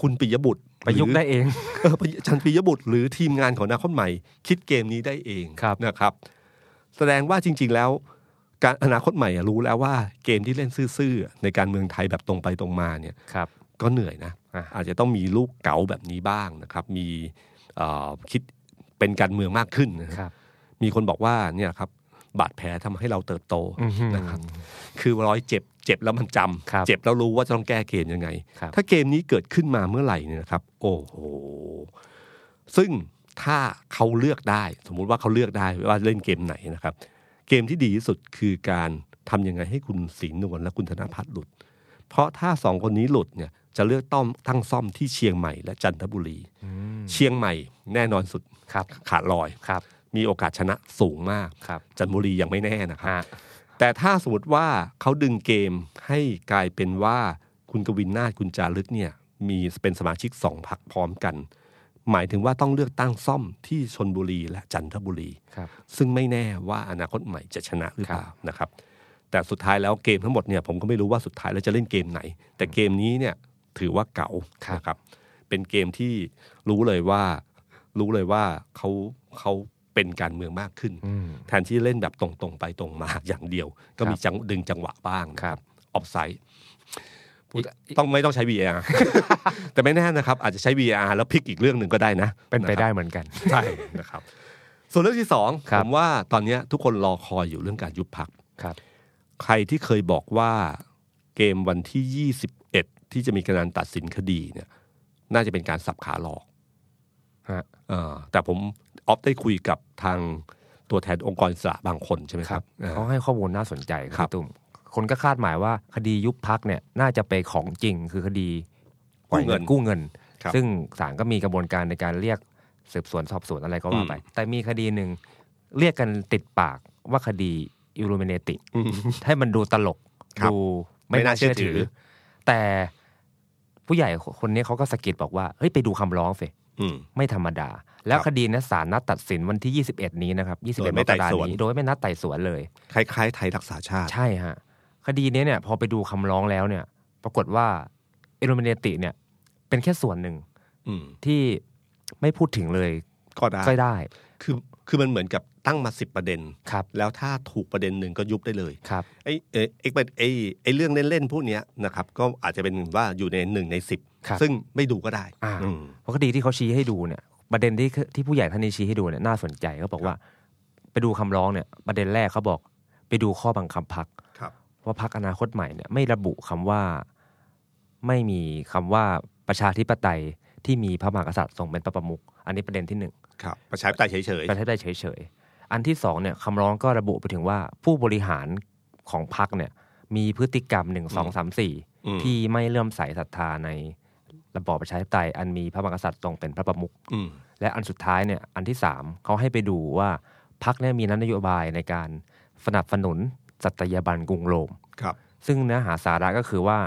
คุณปิยบุตรประยุกต์ได้เองเอออาจันปิยบุตรหรือทีมงานของนาคตใหม่ คิดเกมนี้ได้เองครับนะครับ แสดงว่าจริง ๆ แล้วการอนาคตใหม่อะรู้แล้วว่าเกมที่เล่นซื่อๆในการเมืองไทยแบบตรงไปตรงมาเนี่ยครับก็เหนื่อยนะอะอาจจะต้องมีลูกเก๋าแบบนี้บ้างนะครับ มีเอ่อ คิดเป็นการเมืองมากขึ้นนะฮะครับมีคนบอกว่าเนี่ยครับบาดแผลทำให้เราเติบโตอือหือนะครับ คือร้อยเจ็บ เจ็บแล้วมันจำครับเจ็บแล้วรู้ว่าจะต้องแก้เกมยังไงครับถ้าเกมนี้เกิดขึ้นมาเมื่อไหร่เนี่ยนะครับ โอ้โห ซึ่งถ้าเขาเลือกได้ สมมุติว่าเขาเลือกได้ว่าเล่นเกมไหนนะครับ เกมที่ดีที่สุดคือการทำยังไงให้คุณศรีนวลและคุณธนพัฒน์หลุด เพราะถ้าสองคนนี้หลุดเนี่ย จะเลือกต้อมตั้งซ่อมที่เชียงใหม่และจันทบุรี เชียงใหม่แน่นอนสุดครับขาดลอยครับมีโอกาสชนะสูงมากครับจันทบุรียังไม่แน่นะครับฮะแต่ถ้าสมมติว่าเขาดึงเกมให้กลายเป็นว่าคุณกวินนาถคุณจารึกเนี่ยมีเป็นสมาชิกสองพักพร้อมกัน หมายถึงว่าต้องเลือกตั้งซ่อมที่ชนบุรีและจันทบุรีครับซึ่งไม่แน่ว่าอนาคตใหม่จะชนะหรือเปล่านะครับ แต่สุดท้ายแล้วเกมทั้งหมดเนี่ยผมก็ไม่รู้ว่าสุดท้ายแล้วจะเล่นเกมไหน แต่เกมนี้เนี่ย ถือว่าเก่าครับนะครับ เป็นเกมที่รู้เลยว่า รู้เลยว่าเขาเขาเป็นการเมืองมากขึ้นอืมแทนที่เล่นแบบตรงๆไปตรงมาอย่างเดียว ก็มีครับจังดึงจังหวะบ้างครับออฟไซด์ต้องไม่ต้องใช้ VR แต่ไม่แน่นะครับ อาจจะใช้ VR แล้วพลิกอีกเรื่องหนึ่งก็ได้นะ เป็นไปได้ะเหมือนกันครับใช่นะครับ ส่วนเรื่องที่สองครัผบมว่าตอนเนี้ยทุกคนรอคอยอยู่เรื่องการยุบพักครับ ใครที่เคยบอกว่าเกมวันที่21 ที่จะมีการตัดสินคดีเนี่ยน่าจะเป็นการสับขาหลอกฮะเออแต่ผมออฟได้คุยกับทางตัวแทนองค์กรอิสระบางคนใช่ไหมครับเออเขาให้ข้อมูลน่าสนใจคครัรับบตุ้มคนก็คาดหมายว่าคดียุบพรรคเนี่ยน่าจะไปของจริงคือคดีปล่อยกู้เงินกู้เงินครับซึ่งศาลก็มีกระบวนการในการเรียกสืบสวนสอบสวนอะไรก็ว่าไป แต่มีคดีหนึ่งเรียกกันติดปากว่าคดีอิลูเมเนติอืมให้มันดูตลกครับดูไม่ไม่น่าน่าเชื่เชื่อถือถือแต่ ผู้ใหญ่คนนี้เขาก็สะกิดบอกว่าเฮ้ยไปดูคำร้องเฟ้ยอืมไม่ธรรมดา แล้วครับคดีนี้ศาลนัดตัดสินวันที่ 21 นี้นะครับ21 มกราสคมนี้โดยไม่ไต่สวนโดยไม่นัดไต่สวนเลย คล้ายๆ ไทยรักษาชาติ ใช่ฮะ คดีนี้เนี่ย พอไปดูคำร้องแล้วเนี่ย ปรากฏว่าเอโรเมเนติเนี่ย เป็นแค่ส่วนหนึ่งอืมที่ไม่พูดถึงเลยก็ได้ก็ได้ คือ คือมันเหมือนกับตั้งมาสิบประเด็นครับแล้วถ้าถูกประเด็นหนึ่งก็ยุบได้เลยครับไอ้เอ่อไอ้ประไอ้ไอ้เรื่องเล่นๆพวกเนี้ยนะครับก็อาจจะเป็นว่าอยู่ในหนึ่งในสิบครับซึ่งไม่ดูก็ได้อ่าอืมเพราะคดีที่เขาชี้ให้ดูเนี่ยประเด็นที่ที่ผู้ใหญ่ท่านนี้ชี้ให้ดูเนี่ยน่าสนใจเขาบอกว่า ไปดูคำร้องเนี่ยประเด็นแรกเขาบอกไปดูข้อบังคับพักครับว่าพักอนาคตใหม่เนี่ยไม่ระบุคำว่าไม่มีคำว่าประชาธิปไตยที่มีพระมหากษัตริย์ทรงเป็นพระประมุขอันนี้ประเด็นที่หนึ่ง ครับประชาธิปไตยเฉยประเทศได้เฉยๆอันที่สองเนี่ยคำร้องก็ระบุไปถึงว่าผู้บริหารของพรรคเนี่ยมีพฤติกรรมหนึ่งสองสามสี่ๆอืมที่ไม่เลื่อมใสศรัทธาในระบอบประชาธิปไตยอันมีพระมหากษัตริย์ทรงเป็นพระประมุขอืมและอันสุดท้ายเนี่ยอันที่สามเขาให้ไปดูว่าพรรคเนี่ยมีนโยบายในการสนับสนุนสัตยาบันกรุงโรมครับ ซึ่งเนื้อหาสาระก็คือว่า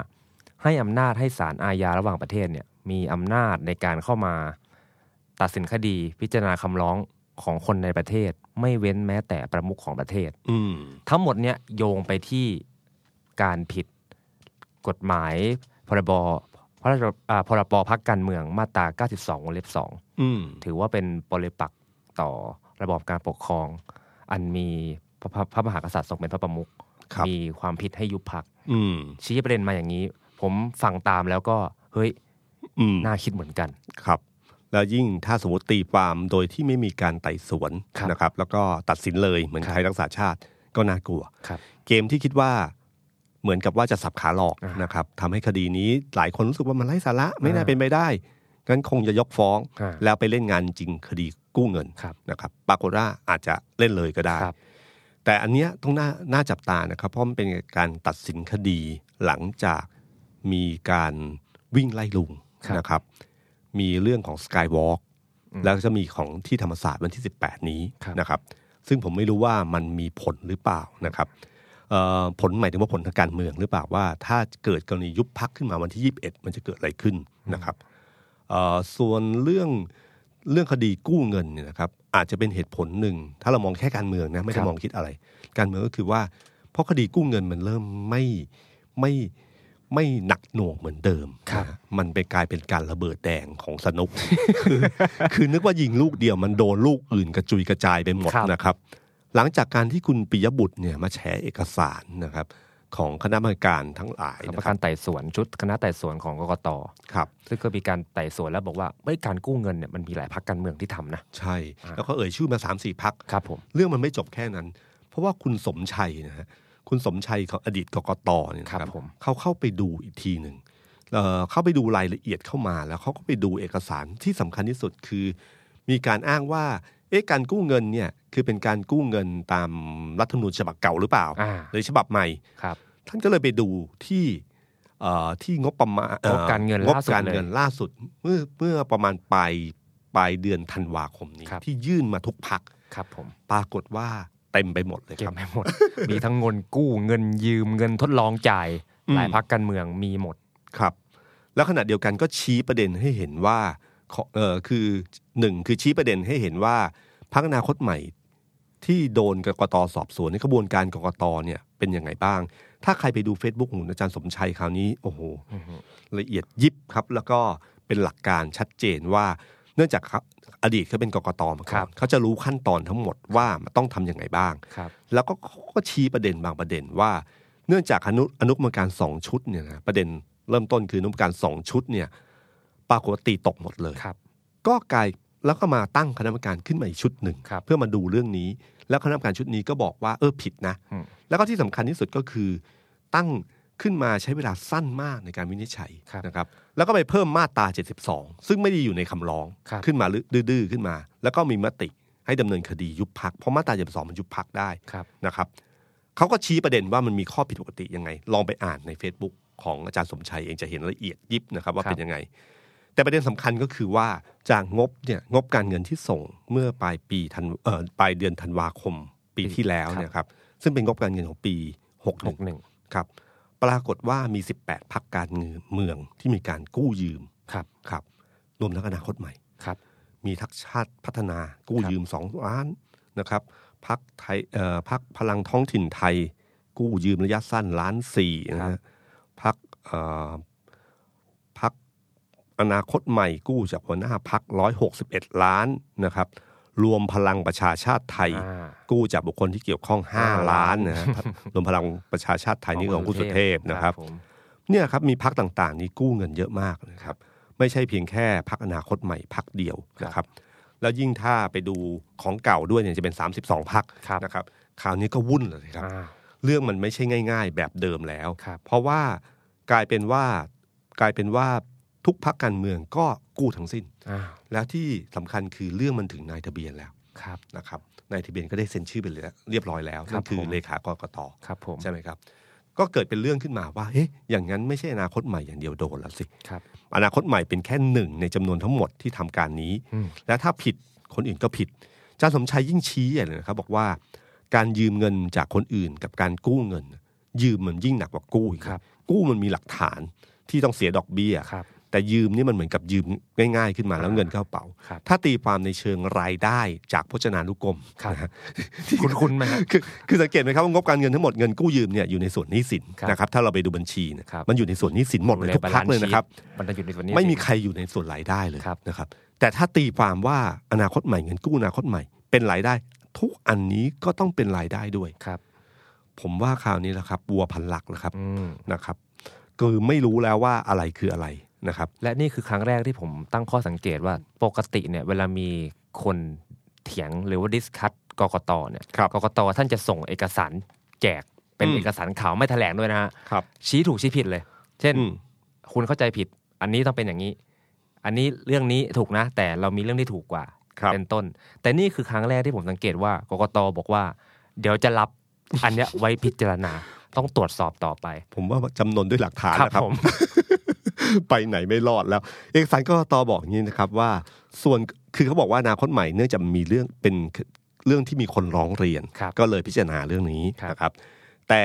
ให้อำนาจให้ศาลอาญาระหว่างประเทศเนี่ยมีอำนาจในการเข้ามา ตัดสินคดีพิจารณาคำร้องของคนในประเทศ ไม่เว้นแม้แต่ประมุขของประเทศอืมทั้งหมดเนี่ยโยงไปที่การผิดกฎหมายพรบพระราชอ่าพรบพักการเมืองมาตรา 92 วงเล็บอืม2ถือว่าเป็นปริปักษ์ต่อระบอบการปกครอง อันมีพระพระพระมหากษัตริย์ทรงเป็นพระประมุขครับมีความผิดให้ยุบพักอืมชี้ประเด็นมาอย่างนี้ ผมฟังตามแล้วก็เฮ้ยอืมน่าคิดเหมือนกันครับ แล้วยิ่งถ้าสมมติตีความโดยที่ไม่มีการไต่สวนครับนะครับ แล้วก็ตัดสินเลยเหมือนครับไทยรักษาชาติก็น่ากลัวครับเกมที่คิดว่าเหมือนกับว่าจะสับขาหลอกอ่านนะครับทำให้คดีนี้หลายคนรู้สึกว่ามันไร้สาระไม่น่าอ่าเป็นไปได้งั้นคงจะยกฟ้องอ่าแล้วไปเล่นงานจริงคดีกู้เงินครับนะครับปรากฏว่าอาจจะเล่นเลยก็ได้ครับแต่อันเนี้ยต้องน่าน่าจับตานะครับ เพราะมันเป็นการตัดสินคดีหลังจากมีการวิ่งไล่ลุงครับนะครับ มีเรื่องของ Skywalk อืมแล้วจะมีของที่ธรรมศาสตร์วันที่ 18 นี้ครับนะครับ ซึ่งผมไม่รู้ว่ามันมีผลหรือเปล่านะครับเอ่อผลหมายถึงว่าผลทางการเมืองหรือเปล่าว่า ถ้าเกิดกรณียุบพักขึ้นมาวันที่ 21 มันจะเกิดอะไรขึ้นนะครับเอ่อส่วนเรื่องเรื่องคดีกู้เงินเนี่ยนะครับ อาจจะเป็นเหตุผลหนึ่ง ถ้าเรามองแค่การเมืองนะไม่ได้ครับมองคิดอะไร การเมืองก็คือว่า เพราะคดีกู้เงินมันเริ่มไม่ไม่ไม่หนักหน่วงเหมือนเดิมครับนะ มันเป็นกลายเป็นการระเบิดแดงของสนุก คือคือนึกว่ายิงลูกเดียวมันโดนลูกอื่นกระจุยกระจายไปหมดครับนะครับ หลังจากการที่คุณปิยบุตรเนี่ยมาแฉเอกสารนะครับของคณะกรรมการทั้งหลายกรรมนะคการัรบไต่สวนชุดคณะไต่สวนของกกตครับ ซึ่งก็มีการไต่สวนแล้วบอกว่าเฮ้ยการกู้เงินเนี่ยมันมีหลายพักการเมืองที่ทำนะ ใช่อ่าแล้วก็เอ่ยชื่อมาสามสี่พักครับผมเรื่องมันไม่จบแค่นั้น เพราะว่าคุณสมชัยนะฮะคุณสมชัยของอดีตกกตเนี่ยนะคครัรับบผมเขาเข้าไปดูอีกทีหนึ่ง เอ่อเข้าไปดูรายละเอียดเข้ามาแล้วเขาก็ไปดูเอกสารที่สำคัญที่สุดคือ มีการอ้างว่าเอ๊ะการกู้เงินเนี่ยคือเป็นการกู้เงินตามรัฐธรรมนูญฉบับเก่าหรือเปล่าอ่าหรือฉบับใหม่ครับ ท่านก็เลยไปดูที่เอ่อที่งบประมาณอ่องบการเงินงบล่าสุดการเลยเงินล่าสุดเมื่อเมื่อประมาณปลายปลายเดือนธันวาคมนี้ครับที่ยื่นมาทุกพักครับผมปรากฏว่าเต็มไปหมดเลยเก็คบรับไม่หมด มีทั้งเงินกู้เงินยืมเงินทดลองจ่ายอืมหลายพักการเมืองมีหมดครับ แล้วขณะเดียวกันก็ชี้ประเด็นให้เห็นว่าขอเออคือหนึ่งคือชี้ประเด็นให้เห็นว่าพักอนาคตใหม่ที่โดนกกตสอบสวนในกระบวนการกกตเนี่ยเป็นยังไงบ้าง ถ้าใครไปดู Facebook ของอาจารย์สมชัยคราวนี้โอ้โหละเอียดยิบครับ แล้วก็เป็นหลักการชัดเจนว่า เนื่องจากครับอดีตเขาเป็นกกตมาครัก่อบนเขาจะรู้ขั้นตอนทั้งหมดว่ามันต้องทำยังไงบ้างครับแล้วก็เขาก็ชี้ประเด็นบางประเด็นว่า เนื่องจากอนุอนุกรรมการสองชุดเนี่ยนะประเด็น เริ่มต้นคืออนุกรรมการสองชุดเนี่ยปรากฏว่าตีตกหมดเลยครับ ก็กลายแล้วก็มาตั้งคณะกรรมการขึ้นมาอีกชุดหนึ่งครับเพื่อมาดูเรื่องนี้ แล้วคณะกรรมการชุดนี้ก็บอกว่าเออผิดนะอืมแล้วก็ที่สำคัญที่สุดก็คือ ตั้งขึ้นมาใช้เวลาสั้นมากในการวินิจฉัยครับนะครับ แล้วก็ไปเพิ่มมาตรา 72 ซึ่งไม่ได้อยู่ในคำร้องครับขึ้นมาดื้อๆขึ้นมา แล้วก็มีมติให้ดำเนินคดียุบพักเพราะมาตรา 72 มันยุบพักได้ครับนะครับเขาก็ชี้ประเด็นว่ามันมีข้อผิดปกติยังไง ลองไปอ่านใน Facebook ของอาจารย์สมชัยเองจะเห็นละเอียดยิบนะครับ ว่าครับเป็นยังไง แต่ประเด็นสำคัญก็คือว่าจากงบเนี่ยงบการเงินที่ส่งเมื่อปลายปีธันเอ่อปลายเดือนธันวาคมปีที่แล้วเนี่ยครับ ซึ่งเป็นงบการเงินของปีหก61หนึ่งครับ ปรากฏว่ามี 18พักการเมืองที่มีการกู้ยืมครับครับรวมทั้งอนาคตใหม่ครับ มีทักชาติพัฒนากู้ครับยืมสองล้านนะครับพักไทยเอ่อพักพลังท้องถิ่นไทย กู้ยืมระยะสั้นล้านสี่นะฮะ พักเอ่อพักอนาคตใหม่กู้จากหัวหน้าพักร้อยหกสิบเอ็ดล้านนะครับ รวมพลังประชาชาติไทยอ่ากู้จากบุคคลที่เกี่ยวข้องห้าห้าล้าล้านนนะฮะรวมพลังประชาชาติไทยนี่ของคุณสุเทพนะครับผมเนี่ยครับมีพักต่างๆ นี่กู้เงินเยอะมากนะครับ ไม่ใช่เพียงแค่พักอนาคตใหม่พักเดียวนะครับ แล้วยิ่งถ้าไปดูของเก่าด้วยเนี่ยจะเป็น 32พักครับนะครับคราวนี้ก็วุ่นเลยครับอ่าเรื่องมันไม่ใช่ง่าย ๆ แบบเดิมแล้วครับเพราะว่า กลายเป็นว่ากลายเป็นว่าทุกพักการเมืองก็กู้ทั้งสิ้นอ่าแล้วที่สำคัญคือเรื่องมันถึงนายทะเบียนแล้วครับนะครับนายทะเบียนก็ได้เซ็นชื่อไปเลยเรียบร้อยแล้วครันั่บนคือผมเลขากกตครับผมใช่ไหมครับ ก็เกิดเป็นเรื่องขึ้นมาว่าเอ๊ะอย่างนั้นไม่ใช่อนาคตใหม่อย่างเดียวโดนแล้วสิครับอนาคตใหม่เป็นแค่หนึ่งในจำนวนทั้งหมดที่ทำการนี้อืมและถ้าผิดคนอื่นก็ผิดอาจารย์สมชัยยิ่งชี้ใหญ่เลยนะครับ บอกว่าการยืมเงินจากคนอื่นกับการกู้เงิน ยืมมันยิ่งหนักกว่ากู้อีกครับ กู้มันมีหลักฐานที่ต้องเสียดอกเบี้ยครับแต่ยืมนี่มันเหมือนกับยืมง่าย ๆ ขึ้นมาแล้วเงินเข้าเป๋าครับถ้าตีความในเชิงรายได้จากพจนานุกรมครับนะฮะคุณคุณไหมฮะคือคือสังเกตไหมครับว่างบการเงินทั้งหมดเงินกู้ยืมเนี่ยอยู่ในส่วนหนี้สินครับนะครับถ้าเราไปดูบัญชีเนี่ยครับมันอยู่ในส่วนหนี้สินหมดเลยทุกพักเลยนะครับมันจะอยู่ในส่วนนี้ไม่มีใครอยู่ในส่วนรายได้เลยครับนะครับแต่ถ้าตีความว่าอนาคตใหม่เงินกู้อนาคตใหม่ เป็นรายได้ ทุกอันนี้ก็ต้องเป็นรายได้ด้วยครับ ผมว่าคราวนี้แหละครับวัวพันหลักแล้วครับอืมนะครับคือไม่รู้แล้วว่าอะไรคืออะไรนะครับ และนี่คือครั้งแรกที่ผมตั้งข้อสังเกตว่าปกติเนี่ยเวลามีคนเถียงหรือว่าดิสคัตกกตเนี่ยครับกกตท่านจะส่งเอกสารแจกเป็นอืมเอกสารข่าวไม่แถลงด้วยนะฮะครับชี้ถูกชี้ผิดเลย เช่นอืมคุณเข้าใจผิด อันนี้ต้องเป็นอย่างนี้ อันนี้เรื่องนี้ถูกนะ แต่เรามีเรื่องที่ถูกกว่าครับเป็นต้น แต่นี่คือครั้งแรกที่ผมสังเกตว่ากกตบอกว่า เดี๋ยวจะรับ อันเนี้ยไว้พิจารณาต้องตรวจสอบต่อไป ผมว่าจำนวนด้วยหลักฐานครับนะครับผมไปไหนไม่รอดแล้ว เอกสารกกตบอกอย่างนี้นะครับว่า ส่วนคือเขาบอกว่าอนาคตใหม่เนื่องจากมีเรื่องเป็นเรื่องที่มีคนร้องเรียนครับก็เลยพิจารณาเรื่องนี้ครับนะครับ แต่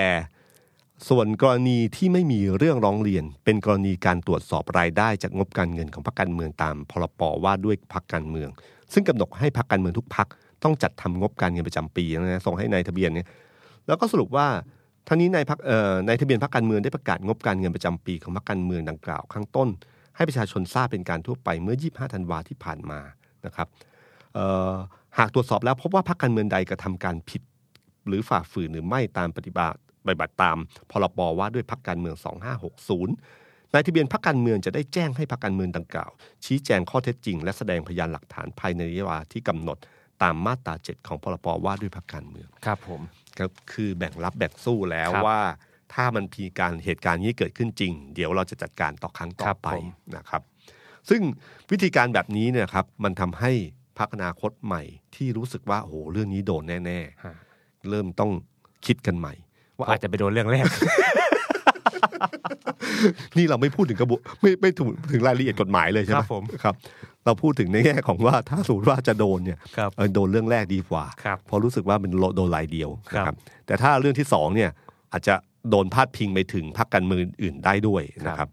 ส่วนกรณีที่ไม่มีเรื่องร้องเรียน เป็นกรณีการตรวจสอบรายได้จากงบการเงินของพรรคการเมืองตามพรบว่าด้วยพรรคการเมือง ซึ่งกำหนดให้พรรคการเมืองทุกพรรคต้องจัดทำงบการเงินประจำปีนะส่งให้ในายทะเบียนเนี่ย แล้วก็สรุปว่าทั้งนี้ในายพรรคเอ่อในทะเบียนพรรคการเมืองได้ประกาศงบการเงินประจำปีของพรรคการเมืองดังกล่าวข้างต้น ให้ประชาชนทราบเป็นการทั่วไปเมื่อ 25 ธันวาที่ผ่านมานะครับหากตรวจสอบแล้วพบว่าพรรคการเมืองใดกระทำการผิด หรือฝ่าฝืนหรือไม่ตามปฏิบัติปฏิบัติตามพรบว่าด้วยพรรคการเมือง 2560นายทะเบียนพรรคการเมืองจะได้แจ้งให้พรรคการเมืองดังกล่าว ชี้แจงข้อเท็จจริง และแสดงพยานหลักฐานภายในระยะเวลาที่กำหนดตามมาตรา 7 ของพรบว่าด้วยพรรคการเมืองครับผม ก็คือแบ่งรับแบ่งสู้แล้วครับว่า ถ้ามันมีการเหตุการณ์นี้เกิดขึ้นจริง เดี๋ยวเราจะจัดการต่อครั้งต่คอรับไปผมนะครับ ซึ่งวิธีการแบบนี้เนี่ยครับ มันทำให้พรรคอนาคตใหม่ที่รู้สึกว่าโอ้โหเรื่องนี้โดนแน่ฮะๆเริ่มต้องคิดกันใหม่ ว่าอาจจะไปโดนเรื่องแรก นี่เราไม่พูดถึงกระบวนไม่ไม่ถึงถึงรายละเอียดกฎหมายเลยใช่ไหมครับผมครับ เราพูดถึงในแง่ของว่าถ้าสมมติว่าจะโดนเนี่ยครับเออโดนเรื่องแรกดีกว่าครับเพราะรู้สึกว่าเป็นโดนรายเดียวครับนะครับ แต่ถ้าเรื่องที่สองเนี่ย อาจจะโดนพาดพิงไปถึงพรรคการเมืองอื่นได้ด้วยนะครับ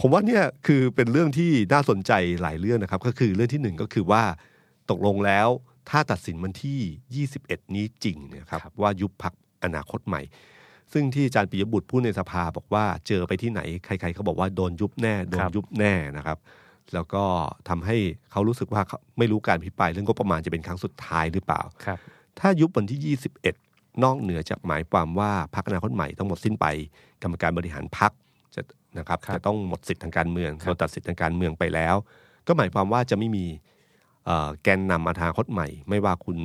ผมว่าเนี่ยคือเป็นเรื่องที่น่าสนใจหลายเรื่องนะครับ ก็คือเรื่องที่หนึ่งก็คือว่าตกลงแล้วถ้าตัดสินวันที่ 21 นี้จริงเนี่ยครับว่ายุบพักอนาคตใหม่ ซึ่งที่อาจารย์ปิยบุตรพูดในสภาบอกว่าเจอไปที่ไหนใคร ๆเขาบอกว่าโดนยุบแน่โดนยุบแน่นะครับ แล้วก็ทำให้เขารู้สึกว่าเขาไม่รู้การพิปรายเรื่องงบประมาณจะเป็นครั้งสุดท้ายหรือเปล่าครับถ้ายุบวันที่ 21 นอกเหนือจากหมายความว่าพรรคอนาคตใหม่ต้องหมดสิ้นไป กรรมการบริหารพรรคจะนะครับครับจะต้องหมดสิทธิ์ทางการเมืองครับโดนตัดสิทธิ์ทางการเมืองไปแล้ว ก็หมายความว่าจะไม่มีเอ่อแกนนำมาทางคตใหม่ ไม่ว่าคุณ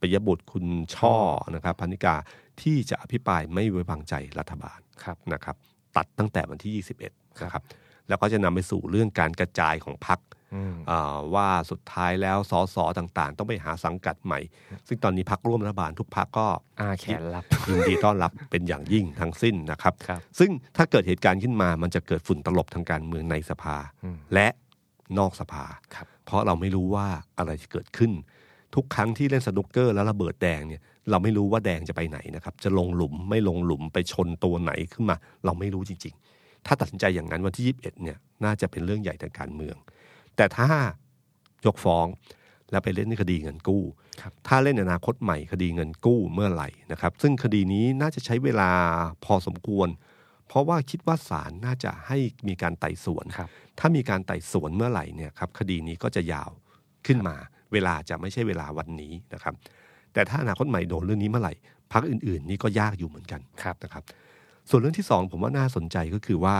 ปิยบุตรคุณช่อนะครับพันิกา ที่จะอภิปรายไม่ไว้วางใจรัฐบาลครับนะครับ ตัดตั้งแต่วันที่ 21นะครับ แล้วก็จะนำไปสู่เรื่องการกระจายของพรรคอืมอ่าว่าสุดท้ายแล้วสสต่างๆ ต้องไปหาสังกัดใหม่ ซึ่งตอนนี้พักร่วมรัฐบาลทุกพักก็อาแขนรับยินดีต้อนรับเป็นอย่างยิ่งทั้งสิ้นนะครับครับ ซึ่งถ้าเกิดเหตุการณ์ขึ้นมามันจะเกิดฝุ่นตลบทางการเมืองในสภาอืมและนอกสภาครับเพราะเราไม่รู้ว่าอะไรจะเกิดขึ้น ทุกครั้งที่เล่นสนุกเกอร์แล้วระเบิดแดงเนี่ย เราไม่รู้ว่าแดงจะไปไหนนะครับ จะลงหลุมไม่ลงหลุมไปชนตัวไหนขึ้นมา เราไม่รู้จริง ๆ ถ้าตัดสินใจอย่างนั้นวันที่ 21เนี่ยน่าจะเป็นเรื่องใหญ่ทางการเมือง แต่ถ้ายกฟ้องแล้วไปเล่นในคดีเงินกู้ครับถ้าเล่นอนาคตใหม่คดีเงินกู้เมื่อไหร่นะครับ ซึ่งคดีนี้น่าจะใช้เวลาพอสมควร เพราะว่าคิดว่าศาลน่าจะให้มีการไต่สวนครับถ้ามีการไต่สวนเมื่อไหร่เนี่ยครับคดีนี้ก็จะยาวขึ้นมา เวลาจะไม่ใช่เวลาวันนี้นะครับ แต่ถ้าอนาคตใหม่โดนเรื่องนี้เมื่อไหร่พักอื่นๆ นี่ก็ยากอยู่เหมือนกันครับนะครับ ส่วนเรื่องที่สองผมว่าน่าสนใจก็คือว่า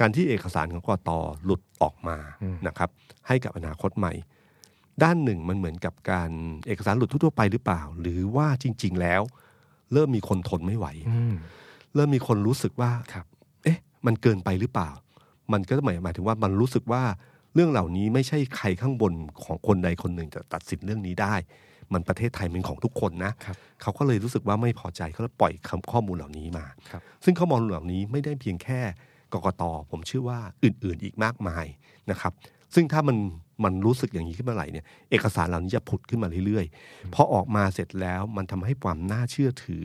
การที่เอกสารของกตหลุดออกมาอืมนะครับ ให้กับอนาคตใหม่ ด้านหนึ่งมันเหมือนกับการเอกสารหลุดทั่วๆไปหรือเปล่า หรือว่าจริง ๆ แล้ว เริ่มมีคนทนไม่ไหวอืมเริ่มมีคนรู้สึกว่าครับเอ๊ะ มันเกินไปหรือเปล่า มันก็หมายหมายถึงว่ามันรู้สึกว่าเรื่องเหล่านี้ไม่ใช่ใครข้างบนของคนใดคนหนึ่งจะตัดสินเรื่องนี้ได้ มันประเทศไทยเป็นของทุกคนนะครับเขาก็เลยรู้สึกว่าไม่พอใจเขาเลยปล่อยคำข้อมูลเหล่านี้มาครับซึ่งข้อมูลเหล่านี้ไม่ได้เพียงแค่กกตผมเชื่อว่าอื่น ๆ อีกมากมายนะครับ ซึ่งถ้ามันมันรู้สึกอย่างนี้ขึ้นมาไหร่เนี่ยเอกสารเหล่านี้จะผุดขึ้นมาเรื่อยๆพอออกมาเสร็จแล้วมันทำให้ความน่าเชื่อถือ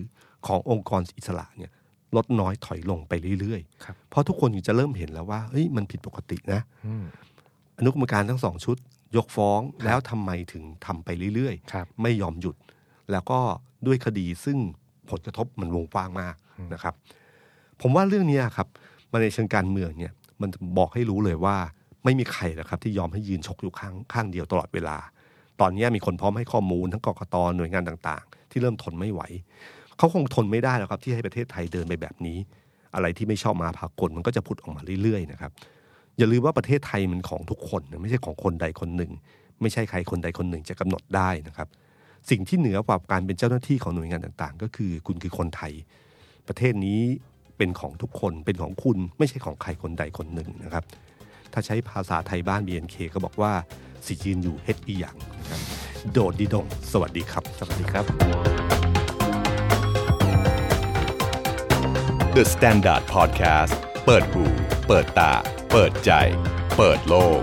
ขององค์กรอิสระเนี่ยลดน้อยถอยลงไปเรื่อยครับๆเพราะทุกคนจะเริ่มเห็นแล้วว่าเฮ้ยมันผิดปกตินะอืมอนุกรรมการทั้งสองชุด ยกฟ้องแล้วทำไมถึงทำไปเรื่อยครับๆไม่ยอมหยุด แล้วก็ด้วยคดีซึ่งผลกระทบมันวงกว้างมากนะครับ ผมว่าเรื่องเนี้ยครับมาในเชิงการเมืองเนี่ย มันบอกให้รู้เลยว่า ไม่มีใครนะครับที่ยอมให้ยืนชกอยู่ข้างข้างเดียวตลอดเวลา ตอนเนี้ยมีคนพร้อมให้ข้อมูลทั้งกกตหน่วยงานต่างๆ ที่เริ่มทนไม่ไหวเขาคงทนไม่ได้แล้วครับที่ให้ประเทศไทยเดินไปแบบนี้ อะไรที่ไม่ชอบมาพากลมันก็จะพุดออกมาเรื่อยๆนะครับ อย่าลืมว่าประเทศไทยมันของทุกคนนะไม่ใช่ของคนใดคนหนึ่ง ไม่ใช่ใครคนใดคนหนึ่งจะกำหนดได้นะครับ สิ่งที่เหนือกว่าการเป็นเจ้าหน้าที่ของหน่วยงานต่างๆ ก็คือคุณคือคนไทย ประเทศนี้เป็นของทุกคนเป็นของคุณไม่ใช่ของใครคนใดคนหนึ่งนะครับ ถ้าใช้ภาษาไทยบ้าน BNK ก็บอกว่าสิยืนอยู่เฮ็ดอีหยังนะครับโดดดีดงสวัสดีครับ สวัสดีครับ The Standard Podcast เปิดหู เปิดตา เปิดใจ เปิดโลก